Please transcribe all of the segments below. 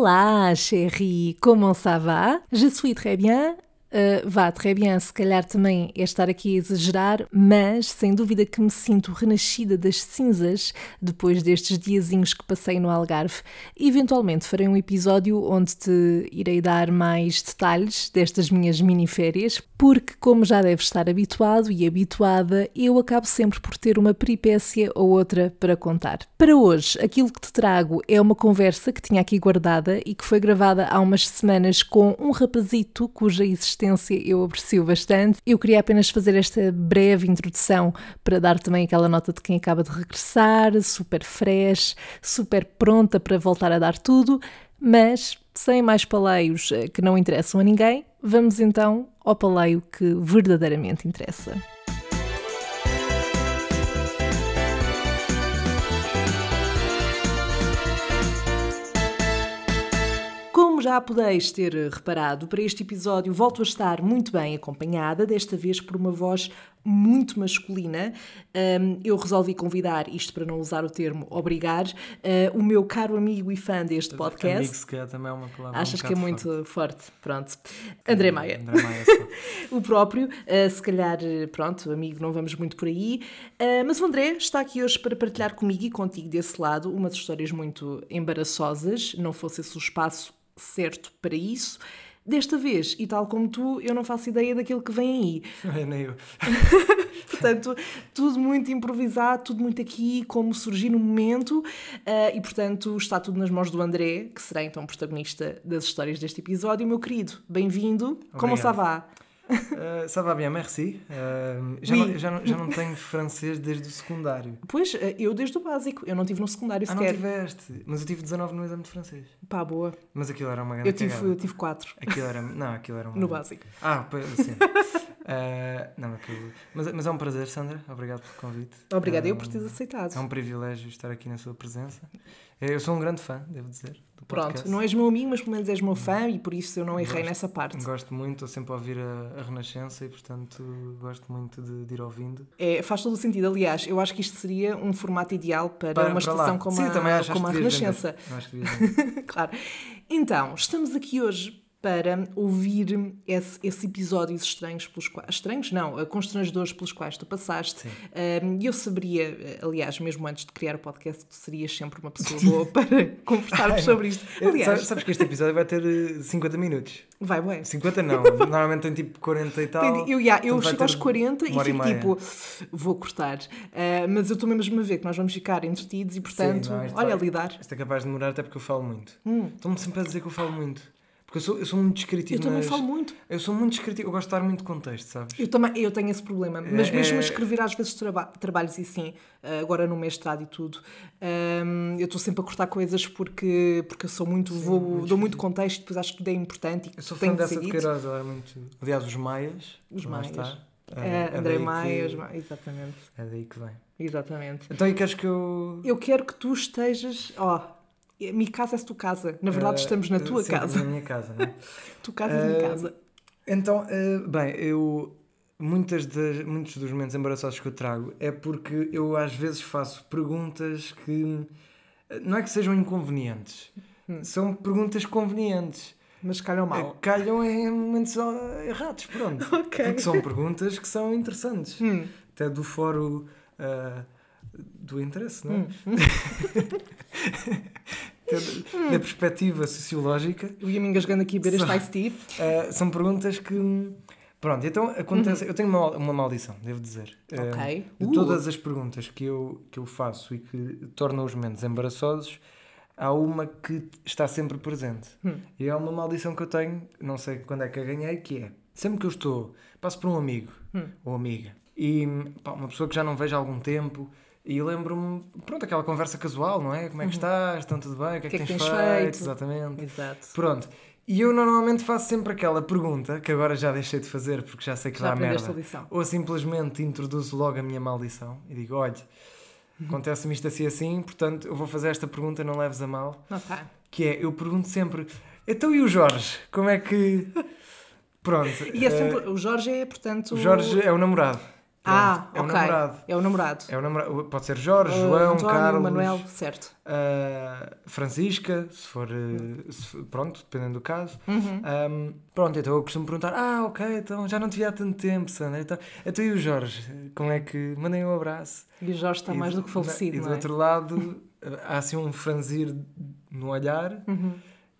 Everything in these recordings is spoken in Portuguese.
Olá, chérie, comment ça va? Je suis très bien. Uh, vá, très bien, se calhar também é estar aqui a exagerar, mas sem dúvida que me sinto renascida das cinzas depois destes diazinhos que passei no Algarve. Eventualmente farei um episódio onde te irei dar mais detalhes destas minhas mini férias, porque, como já deves estar habituado e habituada, eu acabo sempre por ter uma peripécia ou outra para contar. Para hoje, aquilo que te trago é uma conversa que tinha aqui guardada e que foi gravada há umas semanas com um rapazito cuja existência eu aprecio bastante. Eu queria apenas fazer esta breve introdução para dar também aquela nota de quem acaba de regressar, super fresh, super pronta para voltar a dar tudo, mas sem mais paleios eh, que não interessam a ninguém, vamos então ao paleio que verdadeiramente interessa. Como já podeis ter reparado, para este episódio volto a estar muito bem acompanhada, desta vez por uma voz muito masculina. Eu resolvi convidar, isto para não usar o termo obrigar, uh, o meu caro amigo e fã deste podcast. Amigo, se calhar também é uma palavra. Achas um que é muito forte? forte. Pronto. André Maia. André Maia o próprio, uh, se calhar, pronto, amigo, não vamos muito por aí. Mas o André está aqui hoje para partilhar comigo e contigo desse lado umas histórias muito embaraçosas, não fosse esse o espaço certo para isso. Desta vez, e tal como tu, eu não faço ideia daquilo que vem aí. É, nem eu. portanto, tudo muito improvisado, tudo muito aqui, como surgir no momento, uh, e portanto está tudo nas mãos do André, que será então protagonista das histórias deste episódio. Meu querido, bem-vindo. Como está vá? Uh, ça va bien, merci. Uh, já, oui. não, já, não, já não tenho francês desde o secundário. Pois, eh, eu desde o básico. Eu não tive no secundário ah, sequer. não tiveste. Mas eu tive 19 no exame de francês. Pá, boa. Mas aquilo era uma grande eu tive, eu tive 4. Aquilo era... Não, aquilo era uma... No básico. Ah, sim. Uh, não, mas, mas é um prazer, Sandra. Obrigado pelo convite. Obrigada eu por teres aceitado. É um privilégio estar aqui na sua presença. Eu sou um grande fã, devo dizer. Pronto, não és meu amigo, mas pelo menos és meu fã e por isso eu não errei gosto, nessa parte. Gosto muito, estou sempre a ouvir a, a Renascença e portanto gosto muito de, de, ir ouvindo. É, faz todo o sentido, aliás, eu acho que isto seria um formato ideal para, para uma estação como Sim, a, acho, como acho a Renascença. claro. Então, estamos aqui hoje para ouvir esse, esses episódios estranhos pelos quais. Estranhos? Não, eh, constrangedores pelos quais tu passaste. E eu saberia, eh, aliás, mesmo antes de criar o podcast, tu serias sempre uma pessoa boa para conversarmos sobre isto. Aliás, sabes que este episódio vai ter 50 eh, minutos. Vai, ué. 50 não, normalmente tem tipo 40 e tal. Eu, yeah, eu chego aos 40 e fico tipo, vou cortar. Uh, mas eu estou mesmo a ver que nós vamos ficar entretidos e, portanto, Sim, não, olha, vai, lidar. Isto é capaz de demorar até porque eu falo muito. Hum. Estão-me sempre a dizer que eu falo muito. Porque eu sou, eu sou muito descritivo. Eu também falo muito. Eu sou muito descritivo, eu gosto de dar muito contexto, sabes? Eu também eu tenho esse problema. Mas é, mesmo a escrever às vezes traba trabalhos e sim, agora no mestrado e tudo, um, eu estou sempre a cortar coisas porque, porque eu sou muito, sim, vou, muito dou muito contexto e depois acho que é importante. eu sou fã dessa de Queiroz, é muito. Aliás, os Maias. Os Maias. Está, é, é André Maia, que... exatamente. É daí que vem. Exatamente. Então e queres que eu. Eu quero que tu estejas. Ó, oh, minha casa é tu casa. Na verdade, uh, estamos na tua sim, casa. na minha casa, não é? tu casa é uh, minha casa. Então, uh, bem, eu. Muitas das, muitos dos momentos embaraçosos que eu trago é porque eu às vezes faço perguntas que não é que sejam inconvenientes, hum. são perguntas convenientes. Mas calham mal. Calham em momentos errados, pronto. okay. Porque são perguntas que são interessantes. Hum. Até do fórum uh, do interesse, não é? Hum. da perspectiva sociológica. Eu ia me engasgando aqui a ver este Ice Tea. Uh, são perguntas que. Pronto, então acontece. Uhum. Eu tenho uma, uma maldição, devo dizer. Ok. Uh, de todas as perguntas que eu, que eu faço e que tornam os momentos embaraçosos, há uma que está sempre presente. Hum. E é uma maldição que eu tenho, não sei quando é que a ganhei, que é sempre que eu estou, passo por um amigo hum. ou amiga e pá, uma pessoa que já não vejo há algum tempo e lembro-me, pronto, aquela conversa casual, não é? Como é que uhum. estás? Estão tudo bem? O que é que, que, é que tens, feito? feito? Exatamente. Exato. Pronto. E eu normalmente faço sempre aquela pergunta, que agora já deixei de fazer porque já sei que já dá merda. Ou simplesmente introduzo logo a minha maldição e digo: olha, acontece-me isto assim assim, portanto eu vou fazer esta pergunta, não leves a mal. Okay. Que é: eu pergunto sempre, então e o Jorge? Como é que. Pronto. E é sempre, uh, o Jorge é, portanto. O Jorge é o namorado. Ah, é okay. o namorado. É o namorado. É o namorado. Pode ser Jorge, uh, João, António, Carlos. Manuel, certo. Uh, Francisca, se for. Uh, se, pronto, dependendo do caso. Uhum. Um, pronto, então eu costumo perguntar: Ah, ok, então já não te vi há tanto tempo, Sandra. Então, então e o Jorge? Como é que. Mandem um abraço. E o Jorge está e mais do que falecido. E do é? outro lado, há assim um franzir no olhar uhum.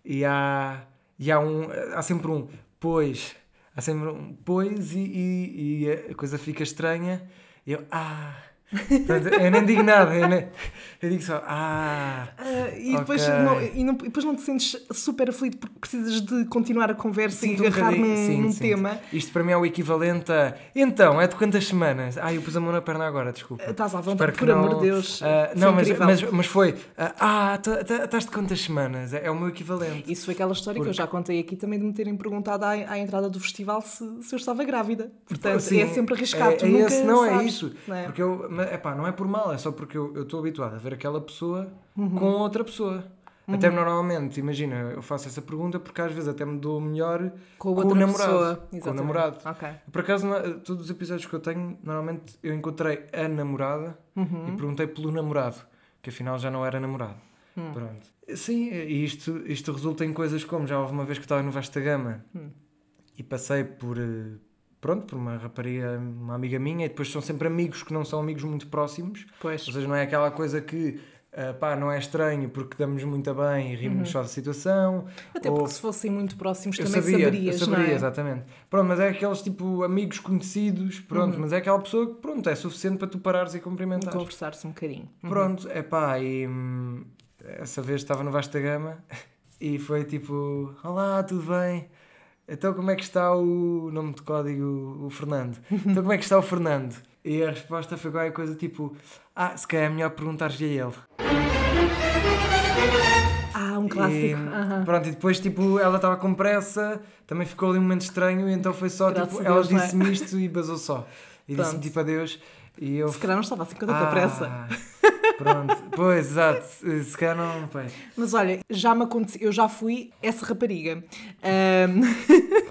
e há. E há, um, há sempre um, pois, sempre um pois e, e, e a coisa fica estranha. E eu, ah. Portanto, eu nem digo nada, eu, nem, eu digo só, ah. Uh, e, depois okay. não, e, não, e depois não te sentes super aflito porque precisas de continuar a conversa Sinto e agarrar um num, sim, num tema. Isto para mim é o equivalente a. Então, é de quantas semanas? Ah, eu pus a mão na perna agora, desculpa. Estás à vontade, por amor de Deus. Uh, não, mas, mas, mas, foi. Uh, ah, estás de quantas semanas? É, é, o meu equivalente. Isso foi aquela história porque... que eu já contei aqui também de me terem perguntado à, à entrada do festival se, se eu estava grávida. Portanto, sim, é sempre arriscado. É, é esse, não é sabes, é isso. Não é? Porque eu epá, não é por mal, é só porque eu estou habituado a ver aquela pessoa uhum. com outra pessoa. Uhum. Até normalmente, imagina, eu faço essa pergunta porque às vezes até me dou melhor com, com o namorado. Com o namorado. Okay. Por acaso, todos os episódios que eu tenho, normalmente eu encontrei a namorada uhum. e perguntei pelo namorado, que afinal já não era namorado. Hum. Pronto. Sim, e isto, isto resulta em coisas como já houve uma vez que estava no Vasta Gama hum. e passei por eh, pronto, por uma rapariga, uma amiga minha, e depois são sempre amigos que não são amigos muito próximos. Pois. Ou seja, não é aquela coisa que uh, pá, não é estranho porque damos muito bem e rimos uhum. só da situação. Até ou... porque se fossem muito próximos eu também sabia, saberias, eu saberia, é? exatamente. Pronto, mas é aqueles tipo amigos conhecidos, pronto, uhum. mas é aquela pessoa que pronto, é suficiente para tu parares e cumprimentares. Conversar-se um bocadinho. Uhum. Pronto, é pá, e hum, essa vez estava no Vasta Gama e foi tipo: Olá, tudo bem? Então como é que está o nome de código, o Fernando? Então como é que está o Fernando? E a resposta foi qualquer coisa tipo, ah, se calhar é melhor perguntar-lhe a ele. Ah, um clássico. E, uhum. Pronto, e depois tipo, ela estava com pressa, também ficou ali um momento estranho, e então foi só, Graças tipo, ela é? disse-me é? isto e basou só. E disse-me tipo adeus. E eu... Se calhar não estava assim com tanta ah, pressa. Pronto, pois, exato. Se calhar não. Pois. Mas olha, já me aconteceu, eu já fui essa rapariga. Um...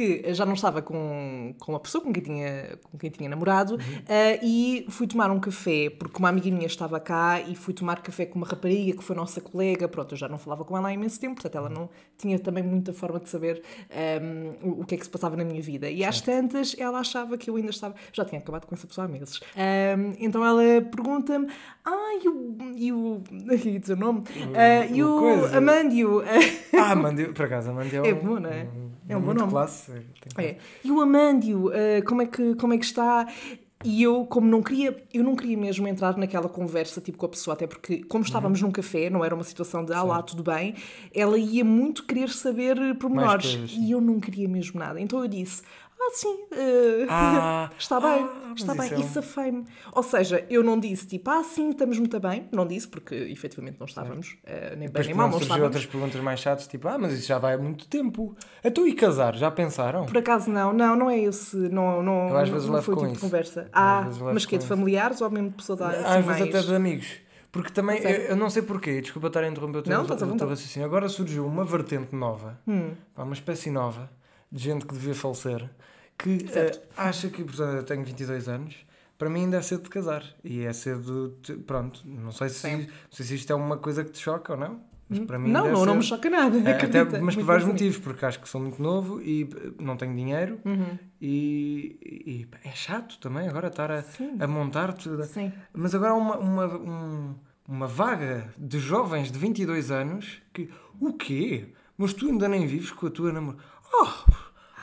que já não estava com, com uma pessoa com quem tinha, com quem tinha namorado uhum. uh, e fui tomar um café, porque uma amiga minha estava cá e fui tomar café com uma rapariga que foi nossa colega. Pronto, eu já não falava com ela há imenso tempo, portanto ela não tinha também muita forma de saber um, ehm, o, o, que é que se passava na minha vida. E certo. às tantas ela achava que eu ainda estava. Já tinha acabado com essa pessoa há meses. Um, ehm, então ela pergunta-me: Ah, e o. E o. Dizer o nome? Uh, e o Amandio. ah, Amandio, por acaso, Amandio é, é bom, não é? Um é um bom nome. Classe. É. E o Amândio, uh, como, é que, como é que está? E eu, como não queria, eu não queria mesmo entrar naquela conversa tipo com a pessoa, até porque, como estávamos uhum. num café, não era uma situação de ah lá, tudo bem, ela ia muito querer saber pormenores. E eu não queria mesmo nada. Então eu disse: ah, sim, uh, ah, está bem, ah, está bem. É um... E safei-me. Ou seja, eu não disse tipo, ah, sim, estamos muito bem. Não disse, porque efetivamente não estávamos, uh, nem bem nem mal, não estávamos. outras perguntas mais chatas, tipo, ah, mas isso já vai há muito tempo. Então e casar, já pensaram? Por acaso não, não, não é esse, não, não, eu às vezes não foi tipo de conversa. Ah, mas que é de familiares ou mesmo de pessoas assim Às vezes até de amigos. Porque também, eu, eu, não sei porquê, desculpa estar a interromper o teu, não, o teu raciocínio. Agora surgiu uma vertente nova, hum. uma espécie nova de gente que devia falecer que uh, acha que, portanto, eu tenho 22 anos, para mim ainda é cedo de casar. E é cedo, de, pronto, não sei, se, não sei se isto é uma coisa que te choca ou não. Mas para mim não, não, não me choca nada. É, até, mas por vários motivos, porque acho que sou muito novo e eh, não tenho dinheiro uhum. e, e, é chato também agora estar a, a montar tudo. Sim. Mas agora há uma, uma, um, uma vaga de jovens de 22 anos que, o quê? Mas tu ainda nem vives com a tua namorada? Oh,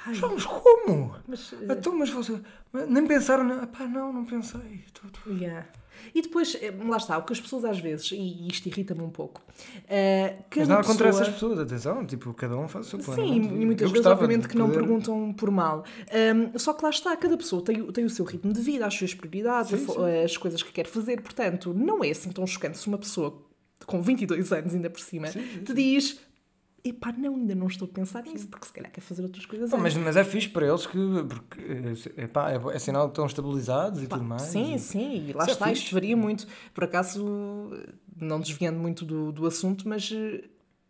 Mas como? Mas, uh... então, mas você. Nem pensaram, não, pá, não, não pensei. Yeah. E depois, eh, lá está, o que as pessoas às vezes, e isto irrita-me um pouco. Uh, mas nada pessoa... contra essas pessoas, atenção, tipo, cada um faz o seu plano. Sim, e muitas vezes, obviamente, que poder... não perguntam por mal. Um, só que lá está, cada pessoa tem, tem o seu ritmo de vida, as suas prioridades, sim, sim. as coisas que quer fazer, portanto, não é assim tão chocante se uma pessoa com 22 anos ainda por cima sim, te diz epá, não, ainda não estou a pensar nisso, porque se calhar quer fazer outras coisas. Pá, mas, mas é fixe para eles que porque, epá, é, é sinal que estão estabilizados e tudo mais. Sim, e... sim, e lá Isso é está, é isto varia muito. Por acaso, não desviando muito do, do assunto, mas eh,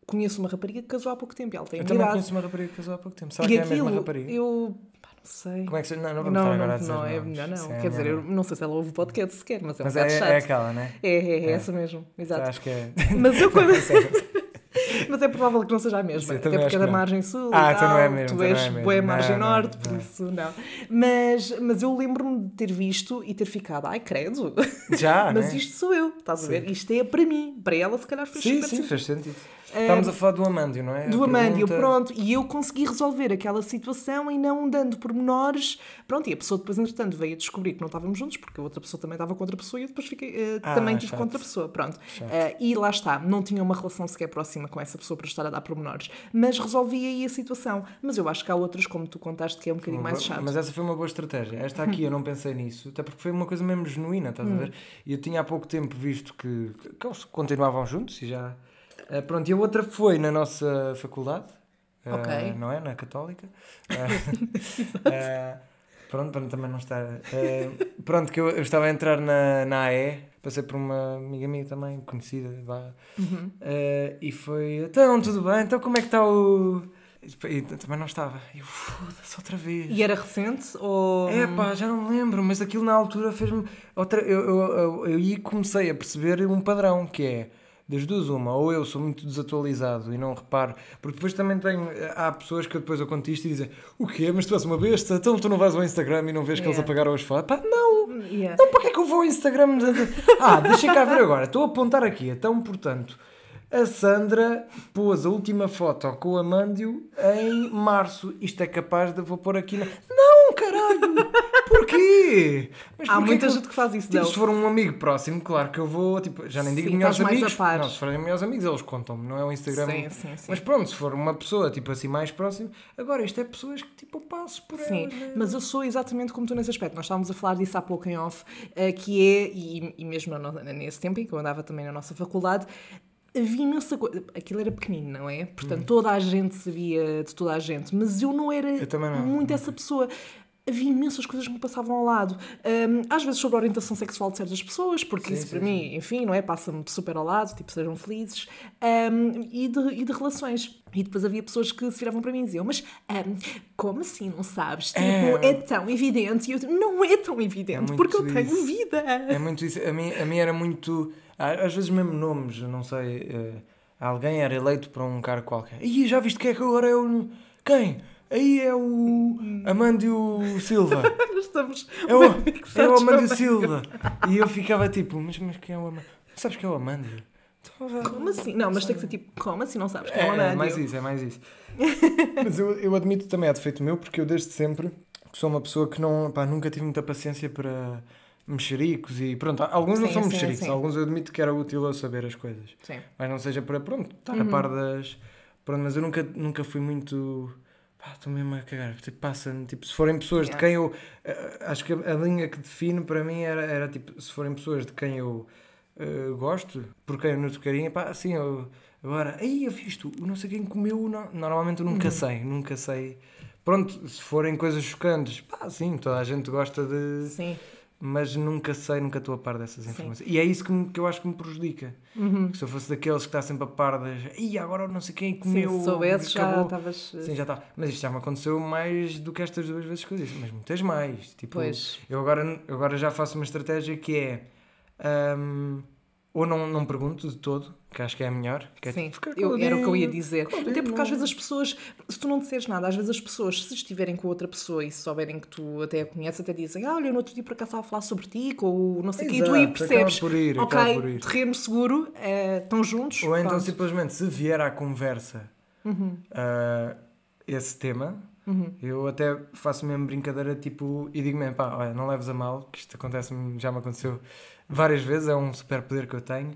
conheço uma rapariga que casou há pouco tempo. Ela tem eu também idade. conheço uma rapariga que casou há pouco tempo. Será e que é a mesma rapariga? Eu Sei. Como é que se... Não, não vamos não, estar agora não, a dizer. Não, é melhor não. É Quer dizer, eu não sei se ela ouve o podcast sequer, mas é um mas é, chato. é aquela, né? É, é, é, é, essa mesmo. Exato. Acho que é. Mas eu quando. Mas é provável que não seja a mesma. Sim, Até porque é da margem sul. Ah, então não é mesmo. Tu és é boa margem não, norte, não, por isso não. Mas, mas eu lembro-me de ter visto e ter ficado, ai credo. Já, Mas né? isto sou eu, estás a ver? Isto é para mim. Para ela, se calhar, fez sim, sim, fez sentido. Estamos a falar do Amândio, não é? Do Amândio, pronto. E eu consegui resolver aquela situação e não dando pormenores. Pronto, e a pessoa depois, entretanto, veio a descobrir que não estávamos juntos, porque a outra pessoa também estava com outra pessoa e eu depois fiquei, uh, ah, também tive com outra pessoa. Pronto. Uh, e lá está, não tinha uma relação sequer próxima com essa pessoa para estar a dar pormenores. Mas resolvi aí a situação. Mas eu acho que há outras, como tu contaste, que é um bocadinho mais chato. Mas essa foi uma boa estratégia. Esta aqui eu não pensei nisso, até porque foi uma coisa mesmo genuína, estás a hum. ver? E eu tinha há pouco tempo visto que, que eles continuavam juntos e já Uh, pronto, e a outra foi na nossa faculdade, uh, não é? Na Católica. Uh, pronto, para também não estar. pronto, que eu, eu, estava a entrar na, na AE, passei por uma amiga minha também, conhecida, vá. Uhum. e foi. Então, tudo bem? Então, como é que está o. E também não estava. Eu, foda-se, outra vez. E era recente? Ou... É pá, já não me lembro, mas aquilo na altura fez-me. Outra... Eu, eu, eu, eu, eu comecei a perceber um padrão que é das duas uma, ou eu sou muito desatualizado e não reparo, porque depois também tenho, há pessoas que depois eu conto isto e dizem, o quê, mas tu és uma besta, então tu não vais ao Instagram e não vês que yeah. eles apagaram as fotos? Pá, não, yeah. então para que é que eu vou ao Instagram? ah, deixa cá ver agora, estou a apontar aqui, então portanto, a Sandra pôs a última foto com o Amândio em março. Isto é capaz de. Vou pôr aqui. Na... Não, caralho! Porquê? Mas Há muita que gente que faz isso, tipo, Se for um amigo próximo, claro que eu vou. Tipo, já nem digo sim, melhores amigos. Não, se forem melhores amigos, eles contam-me, não é o Instagram. Sim, sim, sim. Mas pronto, se for uma pessoa tipo assim mais próxima. Agora, isto é pessoas que tipo eu passo por sim, elas. Sim, né? mas eu sou exatamente como tu nesse aspecto. Nós estávamos a falar disso há pouco em off, uh, que é, e, e mesmo nesse tempo em que eu andava também na nossa faculdade, havia imensa coisa. Aquilo era pequenino, não é? Portanto, hum. toda a gente sabia de toda a gente, mas eu não era não. muito essa pessoa havia imensas coisas que me passavam ao lado. Um, às vezes sobre a orientação sexual de certas pessoas, porque sim, isso sim, para sim. mim, enfim, não é? Passa-me super ao lado, tipo, sejam felizes. Um, e, de, e de relações. E depois havia pessoas que se viravam para mim e diziam: Mas um, como assim não sabes? Tipo, é, é tão evidente. E eu não é tão evidente, é porque eu tenho vida. É muito isso. A mim, a mim era muito. Às vezes, mesmo nomes, não sei. Uh, alguém era eleito para um cargo qualquer. E já viste que é que agora é o. Quem? Aí é o Amândio Silva. Estamos é o, é o Amândio Silva. E eu ficava tipo, mas, mas quem é o Amândio? Sabes que é o Amândio? Como assim? Não, mas tem que ser tipo, como assim não sabes que é, é? É mais isso, é mais isso. mas eu, eu admito também, é defeito meu, porque eu desde sempre sou uma pessoa que não, pá, nunca tive muita paciência para mexericos e pronto, alguns sim, não são sim, mexericos, sim. alguns eu admito que era útil eu saber as coisas. Sim. Mas não seja para, pronto, estar uhum. a par das... Pronto, mas eu nunca, nunca fui muito pá, estou mesmo a cagar. Tipo, passa tipo, se forem pessoas yeah. de quem eu. Uh, acho que a, linha que define para mim era, era tipo, se forem pessoas de quem eu uh, gosto, por quem eu nutre carinho, pá, assim, eu. Agora, aí eu vi isto, não sei quem comeu, não, normalmente eu nunca uhum. sei, nunca sei. Pronto, se forem coisas chocantes, pá, sim, toda a gente gosta de. Sim mas nunca sei, nunca estou a par dessas informações. Sim. E é isso que, me, que eu acho que me prejudica. Uhum. Se eu fosse daqueles que está sempre a par das. e agora não sei quem comeu. Sim, se soubesse, já estavas. Sim, já está. Mas isto já me aconteceu mais do que estas duas vezes que eu disse. Mas muitas mais. Tipo, pois. Eu agora, eu agora já faço uma estratégia que é. Um, ou não, não pergunto de todo, que acho que é a melhor. Que é Sim, tipo, eu, era o que eu ia dizer. Até porque às vezes as pessoas, se tu não disseres nada, às vezes as pessoas, se estiverem com outra pessoa e souberem que tu até a conheces, até dizem: Ah, olha, no outro dia para cá a falar sobre ti, ou não sei o quê, e tu aí percebes. Por ir, ok, por ir. terreno seguro, é, estão juntos. Ou então simplesmente, se vier à conversa uhum. uh, esse tema. Uhum. Eu até faço mesmo brincadeira tipo e digo mesmo, pá, olha, não leves a mal, que isto acontece já me aconteceu várias vezes, é um super poder que eu tenho.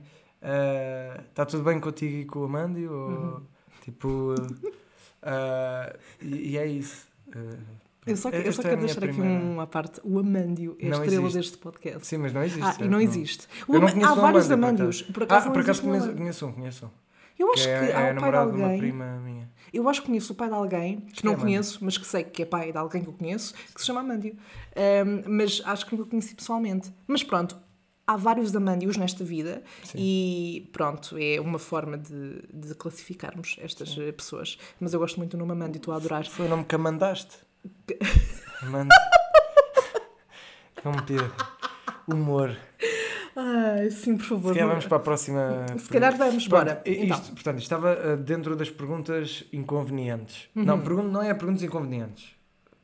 Está uh, tudo bem contigo e com o Amandio? Ou, uhum. Tipo. Uh, e, e, é isso. Uh, eu só, eu só é quero deixar primeira... aqui uma parte. O Amândio é a não estrela existe. deste podcast. Sim, mas não existe. Ah, e não, não. existe. Não Há vários um Amândios. Por acaso, ah, por acaso conheço, conheço um, conheço um. Eu acho que, que é, há é o pai de alguém. prima minha. Eu acho que conheço o pai de alguém, que, que não é conheço, mas que sei que é pai de alguém que eu conheço, que se chama Amândio. Um, mas acho que nunca conheci pessoalmente. Mas pronto, há vários amândios nesta vida Sim. e pronto, é uma forma de, de classificarmos estas Sim. pessoas. Mas eu gosto muito do nome amândio, estou a adorar. Foi o nome que amandaste? Manda. Não me tira. Humor. Ai, sim, por favor. Se calhar vamos para a próxima. Se calhar vamos, Pronto, bora. Isto, Então. Portanto, isto estava uh, dentro das perguntas inconvenientes. Uhum. Não, pergun- não é perguntas inconvenientes.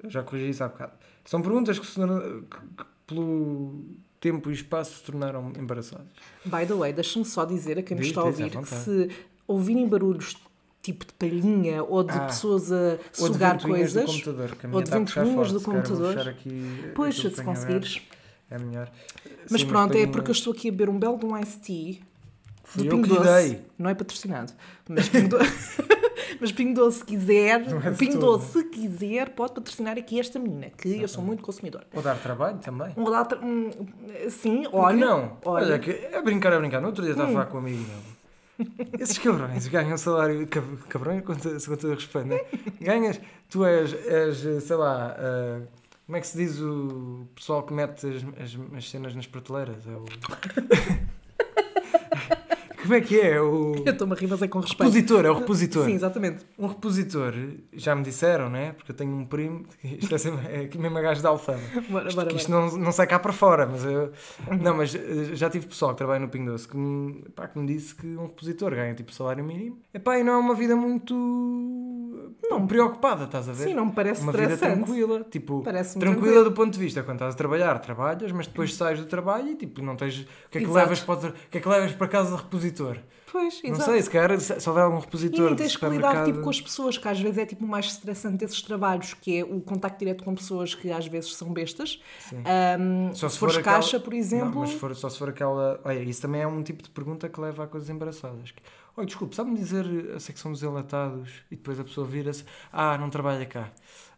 Eu já corrigi isso há bocado. São perguntas que, se, torna- que- que pelo tempo e espaço se tornaram embaraçosas. By the way, deixa-me só dizer a quem nos Diz, está a ouvir que se ouvirem barulhos tipo de palhinha ou de Ah, pessoas a sugar coisas. do computador, que a ou de ventoinhas do computador. Pois, se conseguires. É melhor. Mas Sim, pronto, é porque eu estou aqui a beber um belo de um iced tea Fui do Pingo Doce. Não é patrocinado. Mas Pingo Doce, mas Pingo Doce se quiser, Não é Pingo. Doce se quiser, pode patrocinar aqui esta menina, que eu sou muito consumidor. Ou dar trabalho também. Um dá tra- um, sim, Por que olha. não? Olha, olha. Hum. que é brincar, é brincar. No outro dia estava a falar com um amigo meu. Esses cabrões ganham salário. cab- Cabrões, com, to- com todo respeito, né? Ganhas, tu és, és sei lá, ah, como é que se diz o pessoal que mete as, as, as cenas nas prateleiras? É o. como é que é? O. Eu estou-me a rir, mas é com respeito. Repositor, é o repositor. Sim, exatamente. Um repositor, já me disseram, né? Porque eu tenho um primo, isto é, sempre, é aqui mesmo a gajo da alfama. Bora, Isto, bora, que isto bora. não, não sai cá para fora, mas eu. Não, mas eh, já tive pessoal que trabalha no Pingo Doce que me, pá, que me disse que um repositor ganha tipo salário mínimo. Epá, e não é uma vida muito. Não, preocupada, estás a ver? Sim, não me parece uma vida tranquila, tipo, tranquila tranquilo. do ponto de vista quando estás a trabalhar, trabalhas, mas depois sais do trabalho e tipo, não tens. O que é que, Exato. levas para, o que é que levas para casa de repositor? Pois, Não exato. sei, se calhar se se houver algum E repositor de tens que lidar tipo, com as pessoas, que às vezes é tipo mais estressante desses trabalhos, que é o contacto direto com pessoas que às vezes são bestas. Sim. Ahm, Só se fores aquela- caixa, por exemplo. Não, mas se for- só se for aquela. Olha, isso também é um tipo de pergunta que leva a coisas embaraçadas. Olha, desculpe, sabe-me dizer a secção dos enlatados e depois a pessoa vira-se. Ah, não trabalha cá.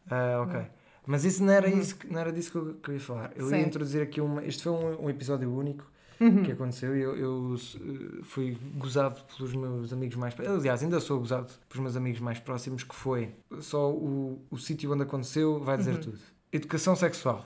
Ah, ok. Mas isso não era, isso, que- não era disso que eu, que eu ia falar. Eu ia Sim. introduzir aqui uma. Este foi um, um episódio único que aconteceu e eu, eu, eh, fui gozado pelos meus amigos mais. Aliás, ainda sou gozado pelos meus amigos mais próximos, que foi só o, o sítio onde aconteceu, vai dizer tudo. Educação sexual.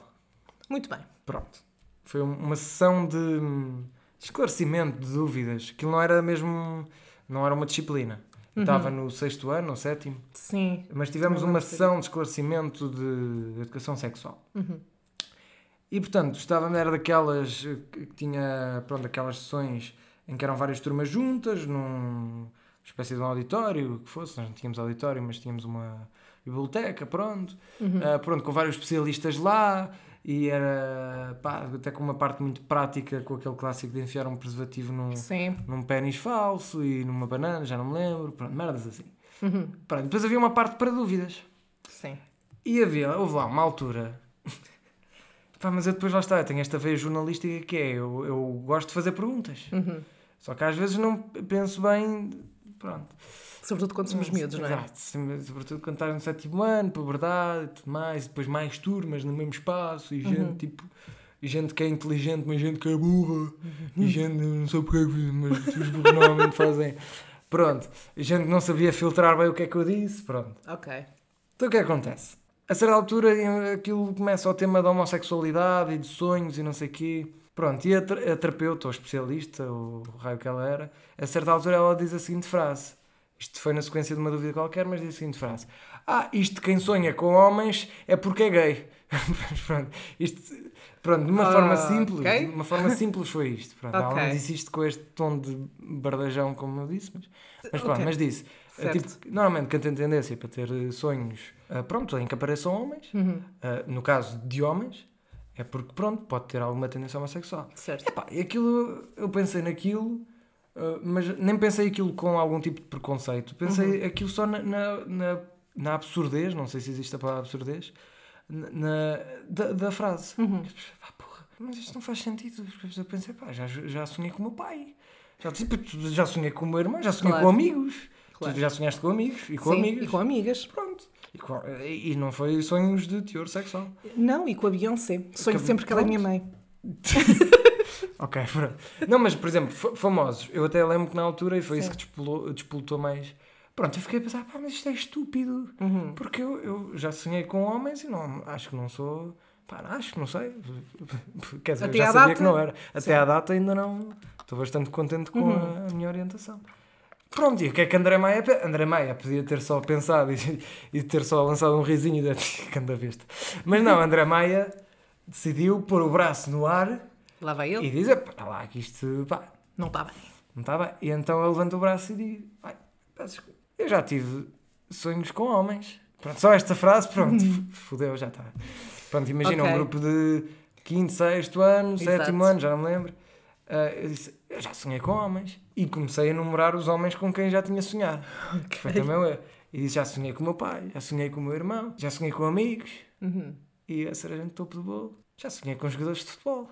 Muito bem. Pronto. Foi um- uma sessão de hum, esclarecimento de dúvidas. Aquilo não era mesmo. Não era uma disciplina. Eu Estava no sexto ano, ou sétimo, Sim. mas tivemos uma sessão de esclarecimento de educação sexual. E portanto, estava, era daquelas eh, que tinha, pronto, aquelas sessões em que eram várias turmas juntas, num espécie de um auditório, que fosse, nós não tínhamos auditório, mas tínhamos uma biblioteca, pronto, Ah, pronto, com vários especialistas lá, e era, pá, até com uma parte muito prática, com aquele clássico de enfiar um preservativo num, Sim. num pênis falso e numa banana, já não me lembro, pronto, merdas assim. Pronto, depois havia uma parte para dúvidas. Sim. E havia, houve lá uma altura. Pá, mas eu depois lá está, eu tenho esta veia jornalística que é, eu, eu gosto de fazer perguntas. Uhum. Só que às vezes não penso bem. Pronto. Sobretudo quando somos miúdos, não é? Exato, sobretudo quando estás no sétimo ano, puberdade e tudo mais, e depois mais turmas no mesmo espaço, e Uhum. gente tipo. E gente que é inteligente, mas gente que é burra, e gente, não sei porquê, mas os burros normalmente fazem. Pronto, e gente que não sabia filtrar bem o que é que eu disse, pronto. Ok. Então o que é que acontece? A certa altura aquilo começa o tema da homossexualidade e de sonhos e não sei o quê. Pronto, e a, a terapeuta ou especialista, ou o raio que ela era, a certa altura ela diz a seguinte frase. Isto foi na sequência de uma dúvida qualquer, mas diz a seguinte frase. Ah, isto quem sonha com homens é porque é gay. Pronto, isto, pronto, de uma Ah, forma simples, ok. de uma forma simples foi isto. Pronto, Ela Ok. não disse isto com este tom de bardajão como eu disse, mas, mas pronto, Ok. mas disse. É Certo. tipo, normalmente quem tem tendência para ter eh, sonhos, ah, pronto, em que apareçam homens, Uhum. ah, no caso de homens, é porque pronto, pode ter alguma tendência homossexual. Certo. Epá, e aquilo, eu pensei naquilo, ah, mas nem pensei aquilo com algum tipo de preconceito. Pensei Uhum. aquilo só na, na, na, na absurdez, não sei se existe a palavra absurdez, na, na- da, da frase. Uhum. Pá, porra, mas isto não faz sentido. Eu pensei, pá, já, já sonhei com o meu pai. Já, tipo, já sonhei com o meu irmão, já sonhei Claro. com amigos. Claro. Tu já sonhaste com amigos e com Sim, amigas. E com amigas. Pronto. E, com- e- não foi sonhos de teor sexual. Não, e com a Beyoncé. Sonho Que- sempre que ela é minha mãe. Ok, pronto. Não, mas por exemplo, fa- famosos. Eu até lembro que na altura, e foi isso Sim. que despolou- mais. Pronto, eu fiquei a pensar, pá, mas isto é estúpido. Uhum. Porque eu, eu já sonhei com homens e não, acho que não sou. Pá, acho que não sei. Quer dizer, Até já sabia data? que não era. Até Sim. à data ainda não. Estou bastante contente com Uhum. a minha orientação. Pronto, e o que é que André Maia... André Maia podia ter só pensado e, e ter só lançado um risinho e de vista. Mas não, André Maia decidiu pôr o braço no ar... Lá vai ele. E dizer, pá, lá que isto, pá... Não está bem. Não está bem. E então ele levanta o braço e diz, eu já tive sonhos com homens. Pronto, só esta frase, pronto, fodeu, já está. Pronto, imagina okay. um grupo de quinto, sexto ano, Exato. sétimo ano, já não me lembro. Uh, eu disse, eu já sonhei com homens. E comecei a enumerar os homens com quem já tinha sonhado. Okay. Que foi também eu. E disse, já sonhei com o meu pai, já sonhei com o meu irmão, já sonhei com amigos. Uhum. E a cereja no topo do bolo. Já sonhei com jogadores de futebol.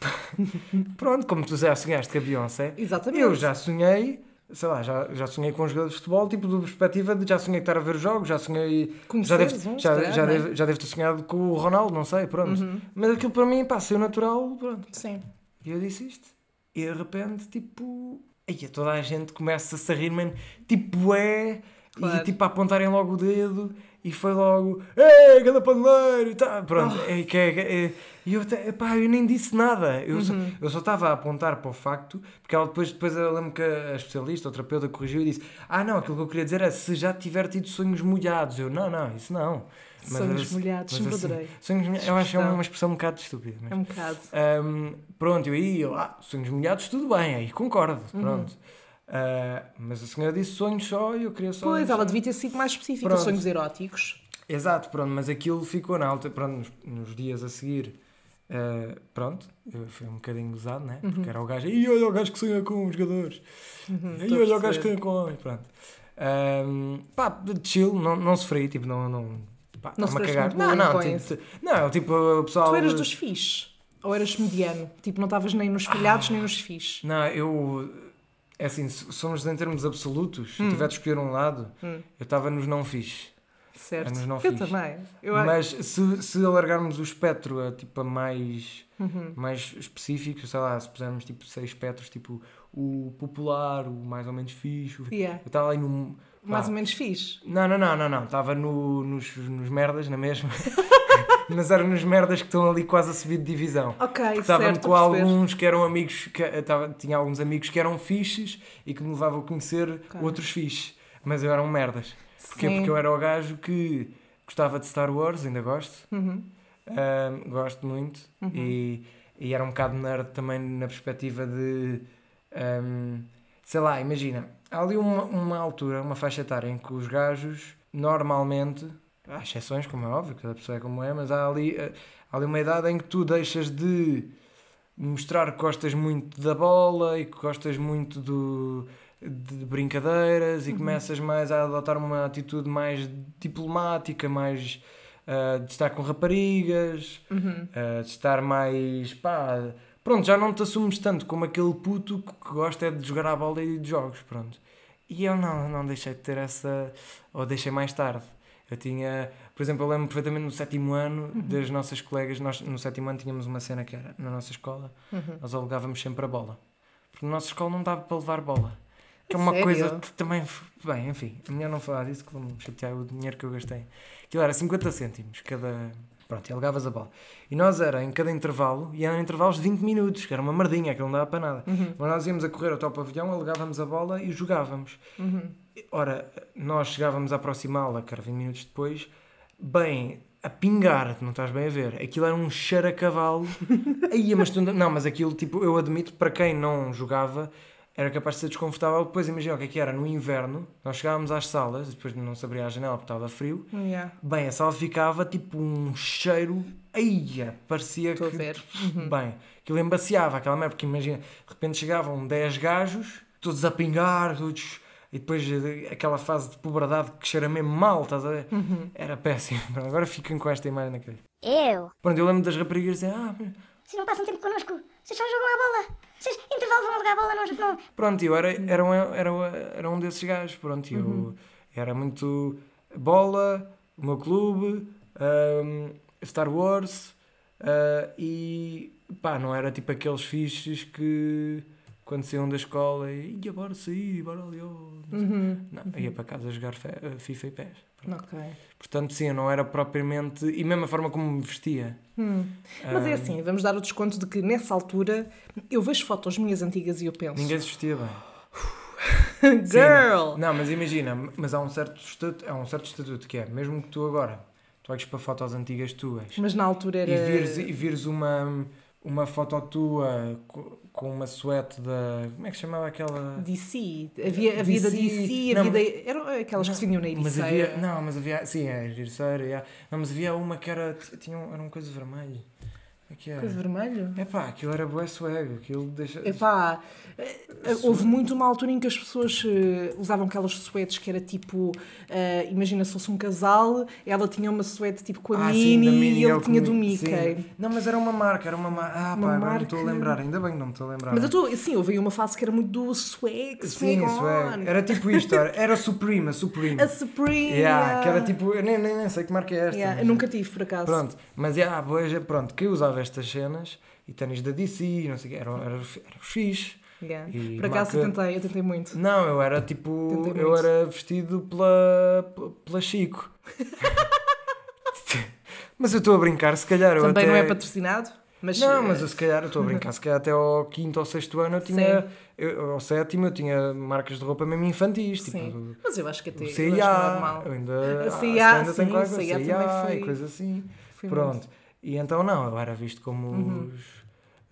Pronto, como tu já sonhaste com a Beyoncé. Exatamente. Eu já sonhei sei lá, já, já sonhei com jogadores de futebol, tipo, de perspectiva de já sonhei estar a ver jogos, já sonhei. já devo, já, já, já, deve, já devo ter sonhado com o Ronaldo, não sei, pronto. Uhum. Mas aquilo para mim, pá, saiu natural, pronto. Sim. E eu disse isto. E de repente, tipo. Aí toda a gente começa a se rir mesmo, tipo, é. Claro. E tipo a apontarem logo o dedo e foi logo, ei, ganda paneleiro tá, pronto, oh. é, que é, é, e eu, pá, eu nem disse nada, eu, uhum. só, estava a apontar para o facto, porque ela depois, depois eu lembro que a especialista, a terapeuta, corrigiu e disse, ah não, aquilo que eu queria dizer é se já tiver tido sonhos molhados, eu, não, não, isso não. Mas, sonhos molhados, sempre assim, adorei. Sonhos, eu acho que é uma expressão um bocado estúpida. Mas, é um bocado. Um, pronto, eu aí, eu, ah, sonhos molhados, tudo bem, aí concordo, uhum. pronto. Uh, mas a senhora disse sonhos só e eu queria só. Pois, ela devia ter sido mais específica, pronto. sonhos eróticos. Exato, pronto, mas aquilo ficou na alta, pronto, nos, nos dias a seguir. Uh, pronto, foi um bocadinho gozado, né? Uhum. Porque era o gajo, e olha o gajo que sonha com os jogadores, uhum, e olha o gajo que sonha com homens, pronto. Um, pá, chill, não, não sofri, tipo, não. Não, pá, não se cagar. Não, não, tipo, não, tipo, o pessoal. Tu eras dos fixes? Ou eras mediano? Tipo, não estavas nem nos falhados ah, nem nos fixes? Não, eu é assim, somos em termos absolutos, hum. se tiver de escolher um lado, hum. eu estava nos não fixe. Certo. nos não eu fixe. também. Eu... Mas se, se alargarmos o espectro a, tipo, a mais, uhum. mais específico, sei lá, se pusermos tipo seis espectros, tipo o popular, o mais ou menos fixe, yeah. eu estava ali no. Mais ou menos fixe? Não, não, não, não, não. Estava no, nos, nos merdas, na mesma. mas eram nos merdas que estão ali quase a subir de divisão. Ok, Estava com alguns que eram amigos, que, tava, tinha alguns amigos que eram fixes e que me levavam a conhecer okay. outros fixes, mas eu eram merdas. Porquê? Sim. Porque eu era o gajo que gostava de Star Wars, ainda gosto. Uhum. Um, gosto muito. Uhum. E, e era um bocado nerd também na perspectiva de. Um, sei lá, imagina. Há ali uma, uma altura, uma faixa etária em que os gajos normalmente Há exceções, como é óbvio, cada pessoa é como é, mas há ali, eh, há ali uma idade em que tu deixas de mostrar que gostas muito da bola e que gostas muito do, de brincadeiras e uhum. começas mais a adotar uma atitude mais diplomática, mais uh, de estar com raparigas, uhum. uh, de estar mais pá. Pronto, já não te assumes tanto como aquele puto que gosta é de jogar a bola e de jogos, pronto. E eu não, não deixei de ter essa. Ou deixei mais tarde. Eu tinha, por exemplo, eu lembro perfeitamente no sétimo ano uhum. das nossas colegas, nós no sétimo ano tínhamos uma cena que era na nossa escola, uhum. nós alugávamos sempre a bola. Porque na nossa escola não dava para levar bola. Que é uma Sério? coisa que também. Bem, enfim, a melhor não falar disso que vou-me chatear o dinheiro que eu gastei. Aquilo era 50 cêntimos cada. Pronto, e alugavas a bola. E nós era em cada intervalo, e eram intervalos de 20 minutos, que era uma merdinha, aquilo não dava para nada. Uhum. Mas nós íamos a correr até ao pavilhão, alugávamos a bola e jogávamos. Uhum. Ora, nós chegávamos a aproximá-la, que era 20 minutos depois, bem a pingar, não estás bem a ver. Aquilo era um cheiro a cavalo. Aí, mas tu, não, mas aquilo, tipo, eu admito, para quem não jogava, era capaz de ser desconfortável. Depois imagina o que é que era no inverno, nós chegávamos às salas, depois não se abria a janela porque estava frio. Yeah. Bem, a sala ficava tipo um cheiro. Aí, parecia Estou que. A ver. Uhum. Bem, aquilo embaciava aquela merda, porque imagina, de repente chegavam 10 gajos, todos a pingar, todos e depois eh, aquela fase de puberdade que cheira mesmo mal, estás a ver? Uhum. Era péssimo. Agora ficam com esta imagem na cabeça. Eu? Pronto, eu lembro das raparigas dizer, ah, vocês não passam tempo connosco, vocês só jogam a bola, vocês intervalo vão jogar a bola, não, não. Pronto, eu era, era, um, era, era um desses gajos, pronto, eu uhum. era muito bola, o meu clube, um, Star Wars uh, e pá, não era tipo aqueles fiches que quando saíam da escola e ia bora sair, bora ali, oh, uhum. não, ia para casa jogar FIFA e PES. Okay. Portanto, sim, eu não era propriamente. E mesmo a forma como me vestia. Hum. Mas é assim, vamos dar o desconto de que nessa altura eu vejo fotos minhas antigas e eu penso. Ninguém se vestia bem. Girl! Sim, não, mas imagina, mas há um certo estatuto, há um certo estatuto que é, mesmo que tu agora, tu olhes para fotos antigas tuas. Mas na altura era... E vires, e vires uma, uma foto tua com uma suéte da. Como é que se chamava aquela? DC. Havia, havia DC, da DC, havia da. Eram aquelas não, que se vinham na Mas havia. Não, mas havia. Sim, é, Ericeira, yeah. Não, mas havia uma que era. Tinha, era uma coisa vermelha. É que era? Coisa vermelho? É pá, aquilo era bué swag. Aquilo deixa. É pá, houve muito uma altura em que as pessoas uh, usavam aquelas suetes que era tipo. Uh, imagina se fosse um casal, ela tinha uma suete tipo com a ah, Minnie, sim, Minnie e ele tinha do Mickey. Sim. Não, mas era uma marca, era uma marca. Ah, uma pá, marca... não estou a lembrar, ainda bem que não me estou a lembrar. Mas eu estou. Sim, houve uma fase que era muito do swag, swag. Sim, swag. Era tipo isto, era, era Supreme, a Supreme. A Supreme. Yeah, que era tipo. Eu nem, nem, nem sei que marca é esta. Yeah, eu nunca tive, por acaso. Pronto, mas yeah, pronto, que usava estas cenas e ténis da DC, não sei o quê, era, era, era fixe. Yeah. Por acaso marca... eu tentei, eu tentei muito. Não, eu era tipo. Eu era vestido pela, pela Chico. mas eu estou a brincar, se calhar. Também até... não é patrocinado? Mas... Não, mas eu se calhar eu estou a brincar, se calhar até ao quinto ou sexto ano eu tinha. Eu, ao sétimo eu tinha marcas de roupa mesmo infantis. Sim. Tipo, mas eu acho que até. O CIA, eu ainda. CIA, ainda sim, tem CIA, CIA, e coisa assim. Pronto. Muito. E então não, eu era visto como uhum. os.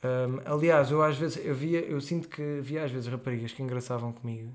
Um, aliás, eu às vezes eu via, eu sinto que havia às vezes raparigas que engraçavam comigo.